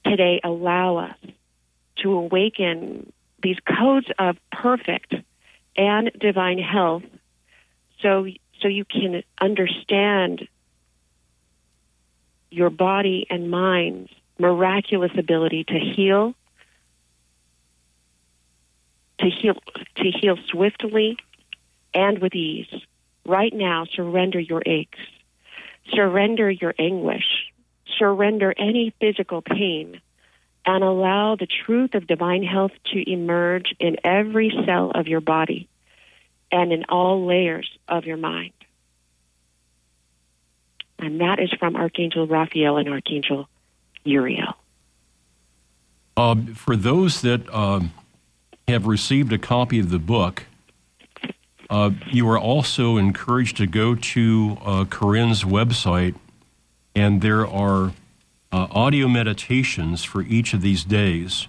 Today, allow us to awaken these codes of perfect and divine health so so you can understand your body and mind's miraculous ability to heal to heal to heal swiftly and with ease right now surrender your aches surrender your anguish surrender any physical pain and allow the truth of divine health to emerge in every cell of your body and in all layers of your mind. And that is from Archangel Raphael and Archangel Uriel.
Um, for those that um, have received a copy of the book, uh, you are also encouraged to go to uh, Corin's website, and there are uh, audio meditations for each of these days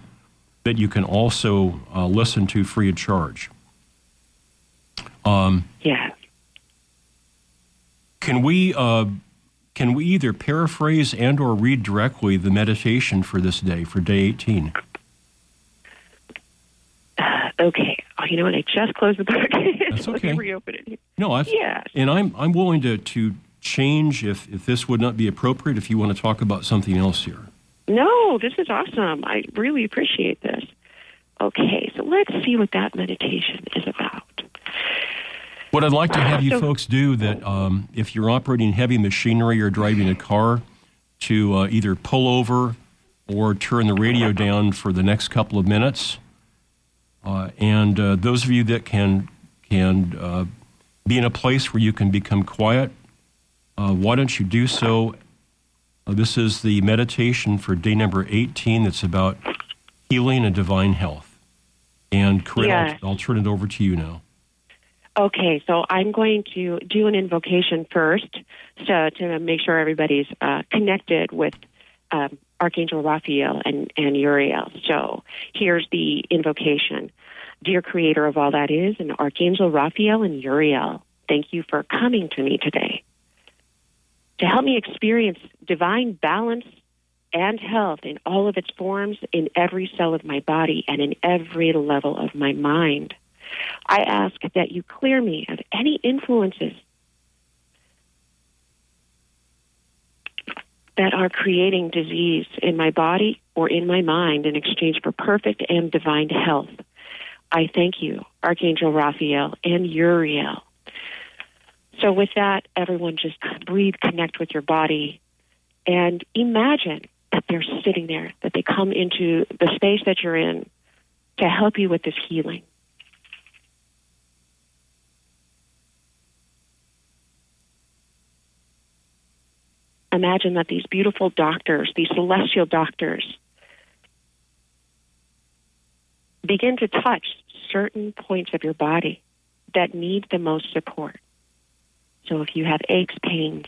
that you can also uh, listen to free of charge.
Um, yeah.
Can we uh, can we either paraphrase and or read directly the meditation for this day for day eighteen?
Okay. Oh, you know what? I just closed the book. [LAUGHS]
That's okay. Let
me reopen it.
No, I've,
yeah.
And I'm I'm willing to to change if, if this would not be appropriate, if you want to talk about something else here.
No, this is awesome. I really appreciate this. Okay, so let's see what that meditation is about.
What I'd like to have you so, folks do that um, if you're operating heavy machinery or driving a car, to uh, either pull over or turn the radio down for the next couple of minutes. Uh, and uh, those of you that can can uh, be in a place where you can become quiet uh, why don't you do so? Uh, this is the meditation for day number 18 that's about healing and divine health. And Corin, yes. I'll, I'll turn it over to you now.
Okay, so I'm going to do an invocation first so to make sure everybody's uh, connected with um, Archangel Raphael and, and Uriel. So here's the invocation. Dear Creator of all that is, and Archangel Raphael and Uriel, thank you for coming to me today to help me experience divine balance and health in all of its forms in every cell of my body and in every level of my mind. I ask that you clear me of any influences that are creating disease in my body or in my mind in exchange for perfect and divine health. I thank you, Archangel Raphael and Uriel, so, with that, everyone just breathe, connect with your body, and imagine that they're sitting there, that they come into the space that you're in to help you with this healing. Imagine that these beautiful doctors, these celestial doctors, begin to touch certain points of your body that need the most support. So if you have aches, pains,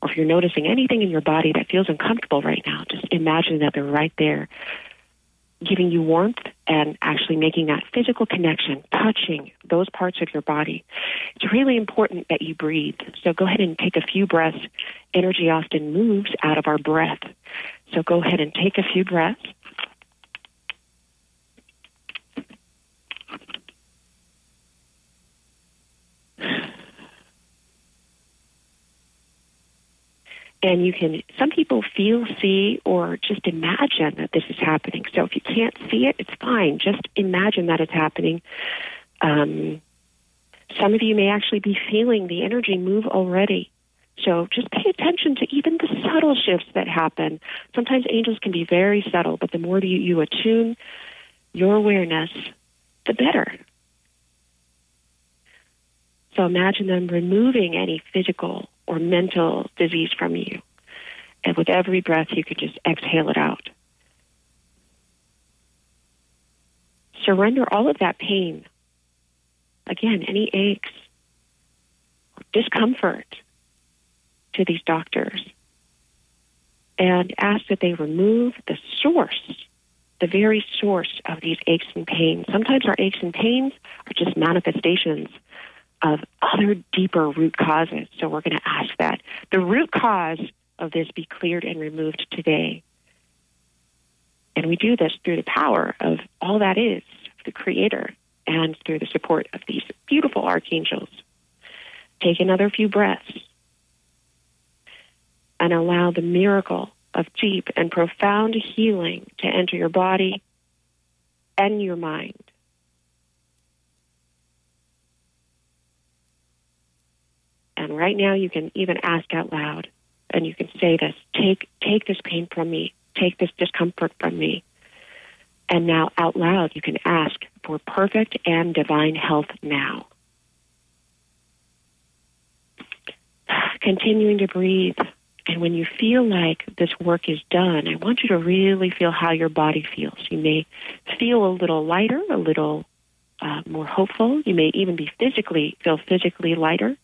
or if you're noticing anything in your body that feels uncomfortable right now, just imagine that they're right there, giving you warmth and actually making that physical connection, touching those parts of your body. It's really important that you breathe. So go ahead and take a few breaths. Energy often moves out of our breath. So go ahead and take a few breaths. And you can some people feel see or just imagine that this is happening. So if you can't see it it's fine. Just imagine that it's happening. Um, some of you may actually be feeling the energy move already. So just pay attention to even the subtle shifts that happen. Sometimes angels can be very subtle but the more you, you attune your awareness the better. So imagine them removing any physical or mental disease from you. And with every breath, you could just exhale it out. Surrender all of that pain. Again, any aches, discomfort, to these doctors and ask that they remove the source, the very source of these aches and pains. Sometimes our aches and pains are just manifestations of other deeper root causes. So we're going to ask that the root cause of this be cleared and removed today. And we do this through the power of all that is, the Creator, and through the support of these beautiful archangels. Take another few breaths and allow the miracle of deep and profound healing to enter your body and your mind. And right now you can even ask out loud and you can say this, take take this pain from me, take this discomfort from me. And now out loud you can ask for perfect and divine health now. [SIGHS] Continuing to breathe and when you feel like this work is done, I want you to really feel how your body feels. You may feel a little lighter, a little uh, more hopeful. You may even be physically feel physically lighter.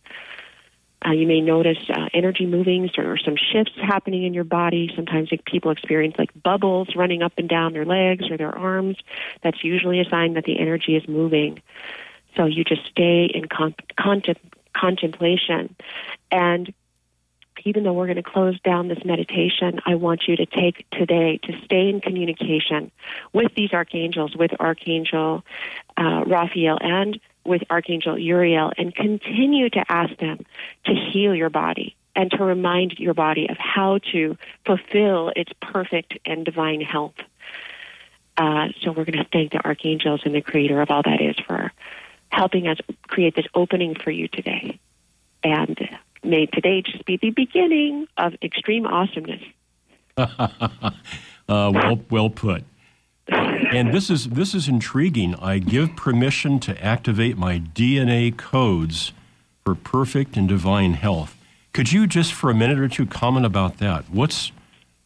Uh, you may notice uh, energy moving or some shifts happening in your body. Sometimes people experience like bubbles running up and down their legs or their arms. That's usually a sign that the energy is moving. So you just stay in con- contem- contemplation. And even though we're going to close down this meditation, I want you to take today to stay in communication with these archangels, with Archangel uh, Raphael and with Archangel Uriel, and continue to ask them to heal your body and to remind your body of how to fulfill its perfect and divine health. Uh, so we're going to thank the archangels and the creator of all that is for helping us create this opening for you today. And may today just be the beginning of extreme awesomeness. [LAUGHS]
uh, well, well put. And this is this is intriguing. I give permission to activate my DNA codes for perfect and divine health. Could you just for a minute or two comment about that? What's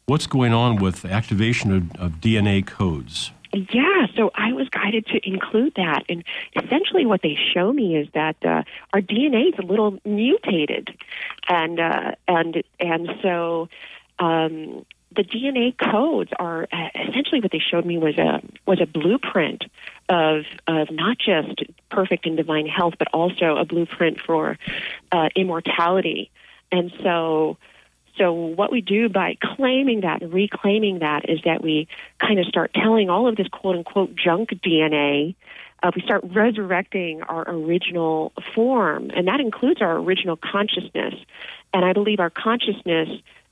what's going on with activation of, of DNA codes?
Yeah, so I was guided to include that, and essentially, what they show me is that uh, our DNA is a little mutated, and uh, and and so um, the DNA codes are uh, essentially what they showed me was a was a blueprint of of not just perfect and divine health, but also a blueprint for uh, immortality, and so so what we do by claiming that and reclaiming that is that we kind of start telling all of this quote unquote junk DNA. Uh, we start resurrecting our original form, and that includes our original consciousness. And I believe our consciousness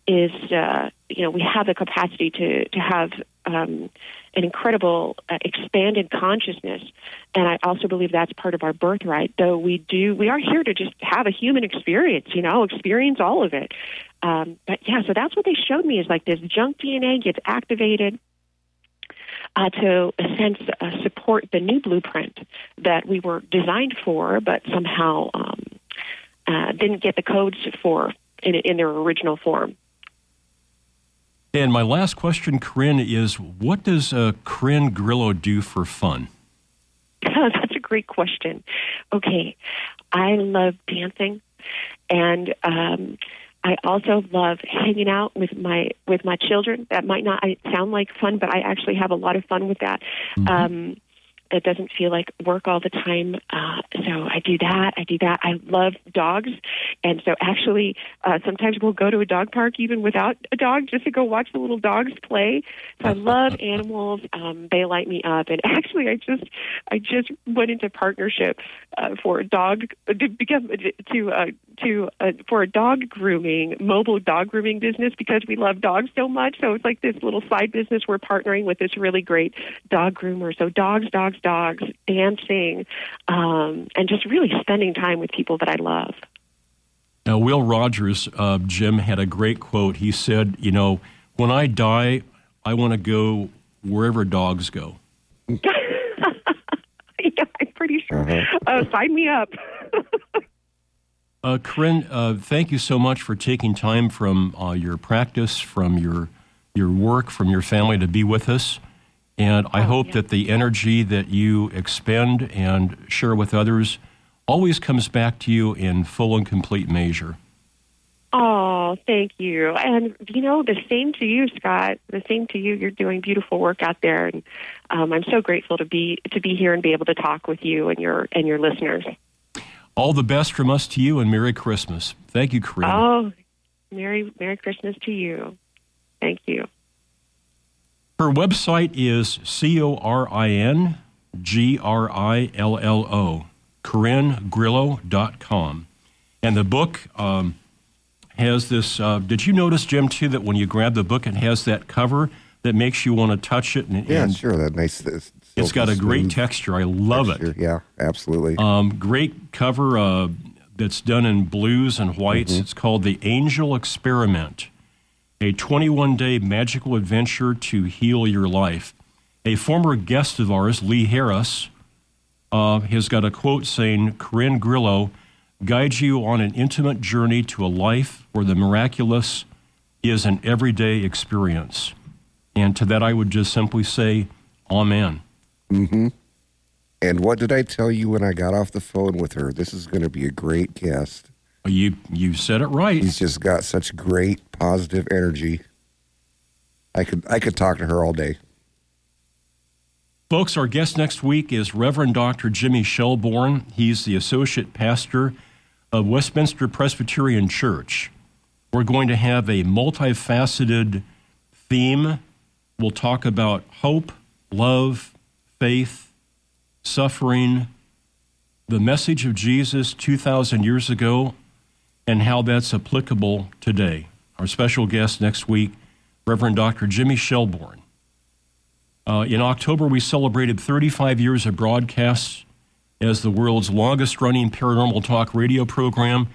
is, uh, you know, we have the capacity to to have um, an incredible uh, expanded consciousness, and I also believe that's part of our birthright. Though we do, we are here to just have a human experience, you know, experience all of it. Um, but yeah, so that's what they showed me is like this junk DNA gets activated. Uh, to a sense uh, support the new blueprint that we were designed for, but somehow um, uh, didn't get the codes for in, in their original form.
And my last question, Corin, is what does uh, Corin Grillo do for fun? [LAUGHS]
That's a great question. Okay, I love dancing, and um, I also love hanging out with my with my children. That might not sound like fun, but I actually have a lot of fun with that. Mm-hmm. Um, it doesn't feel like work all the time. Uh, so I do that. I do that. I love dogs. And so actually, uh, sometimes we'll go to a dog park even without a dog just to go watch the little dogs play. So I love [LAUGHS] animals. Um, they light me up. And [LAUGHS] actually, I just, I just went into partnership uh, for a dog to become to uh, to uh, for a dog grooming mobile dog grooming business because we love dogs so much. So it's like this little side business. We're partnering with this really great dog groomer. So dogs, dogs, dogs, dancing, um, and just really spending time with people that I love.
Now, Will Rogers, uh, Jim, had a great quote. He said, You know, when I die, I want to go wherever dogs go. [LAUGHS]
yeah, I'm pretty sure. Uh-huh. Uh, sign me up. [LAUGHS]
uh, Corin, uh, thank you so much for taking time from uh, your practice, from your your work, from your family to be with us. And I oh, hope yeah. that the energy that you expend and share with others always comes back to you in full and complete measure.
Oh, thank you. And, you know, the same to you, Scott. The same to you. You're doing beautiful work out there. And um, I'm so grateful to be to be here and be able to talk with you and your and your listeners.
All the best from us to you and Merry Christmas. Thank you, Corin.
Oh, Merry Merry Christmas to you. Thank you.
Her website is C O R I N G R I L L O, CorinGrillo.com. And the book um, has this. Uh, did you notice, Jim, too, that when you grab the book, it has that cover that makes you want to touch it? And,
Yeah,
and
sure. That nice. It's,
it's got a great texture. I love
texture.
it.
Yeah, absolutely.
Um, great cover uh, that's done in blues and whites. It's called The Angel Experiment, a 21 day magical adventure to heal your life. A former guest of ours, Lee Harris, uh, has got a quote saying, Corin Grillo guides you on an intimate journey to a life where the miraculous is an everyday experience. And to that, I would just simply say, Amen. Mm-hmm.
and what did I tell you when I got off the phone with her? This is going to be a great guest.
You, you said it right.
He's just got such great positive energy. I could I could talk to her all day.
Folks, our guest next week is Reverend Dr. Jimmy Shelbourne. He's the associate pastor of Westminster Presbyterian Church. We're going to have a multifaceted theme. We'll talk about hope, love, faith, suffering, the message of Jesus 2,000 years ago, and how that's applicable today. Our special guest next week, Reverend Dr. Jimmy Shelbourne. Uh, in October, we celebrated 35 years of broadcasts as the world's longest running paranormal talk radio program.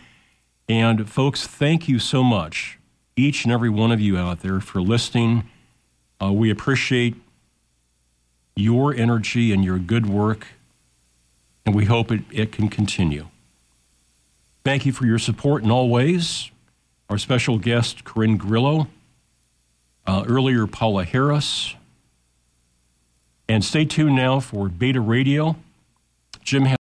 And folks, thank you so much, each and every one of you out there, for listening. Uh, we appreciate your energy and your good work, and we hope it, it can continue. Thank you for your support in all ways. Our special guest, Corin Grillo, uh, earlier, Paola Harris. And stay tuned now for Beta Radio. Jim has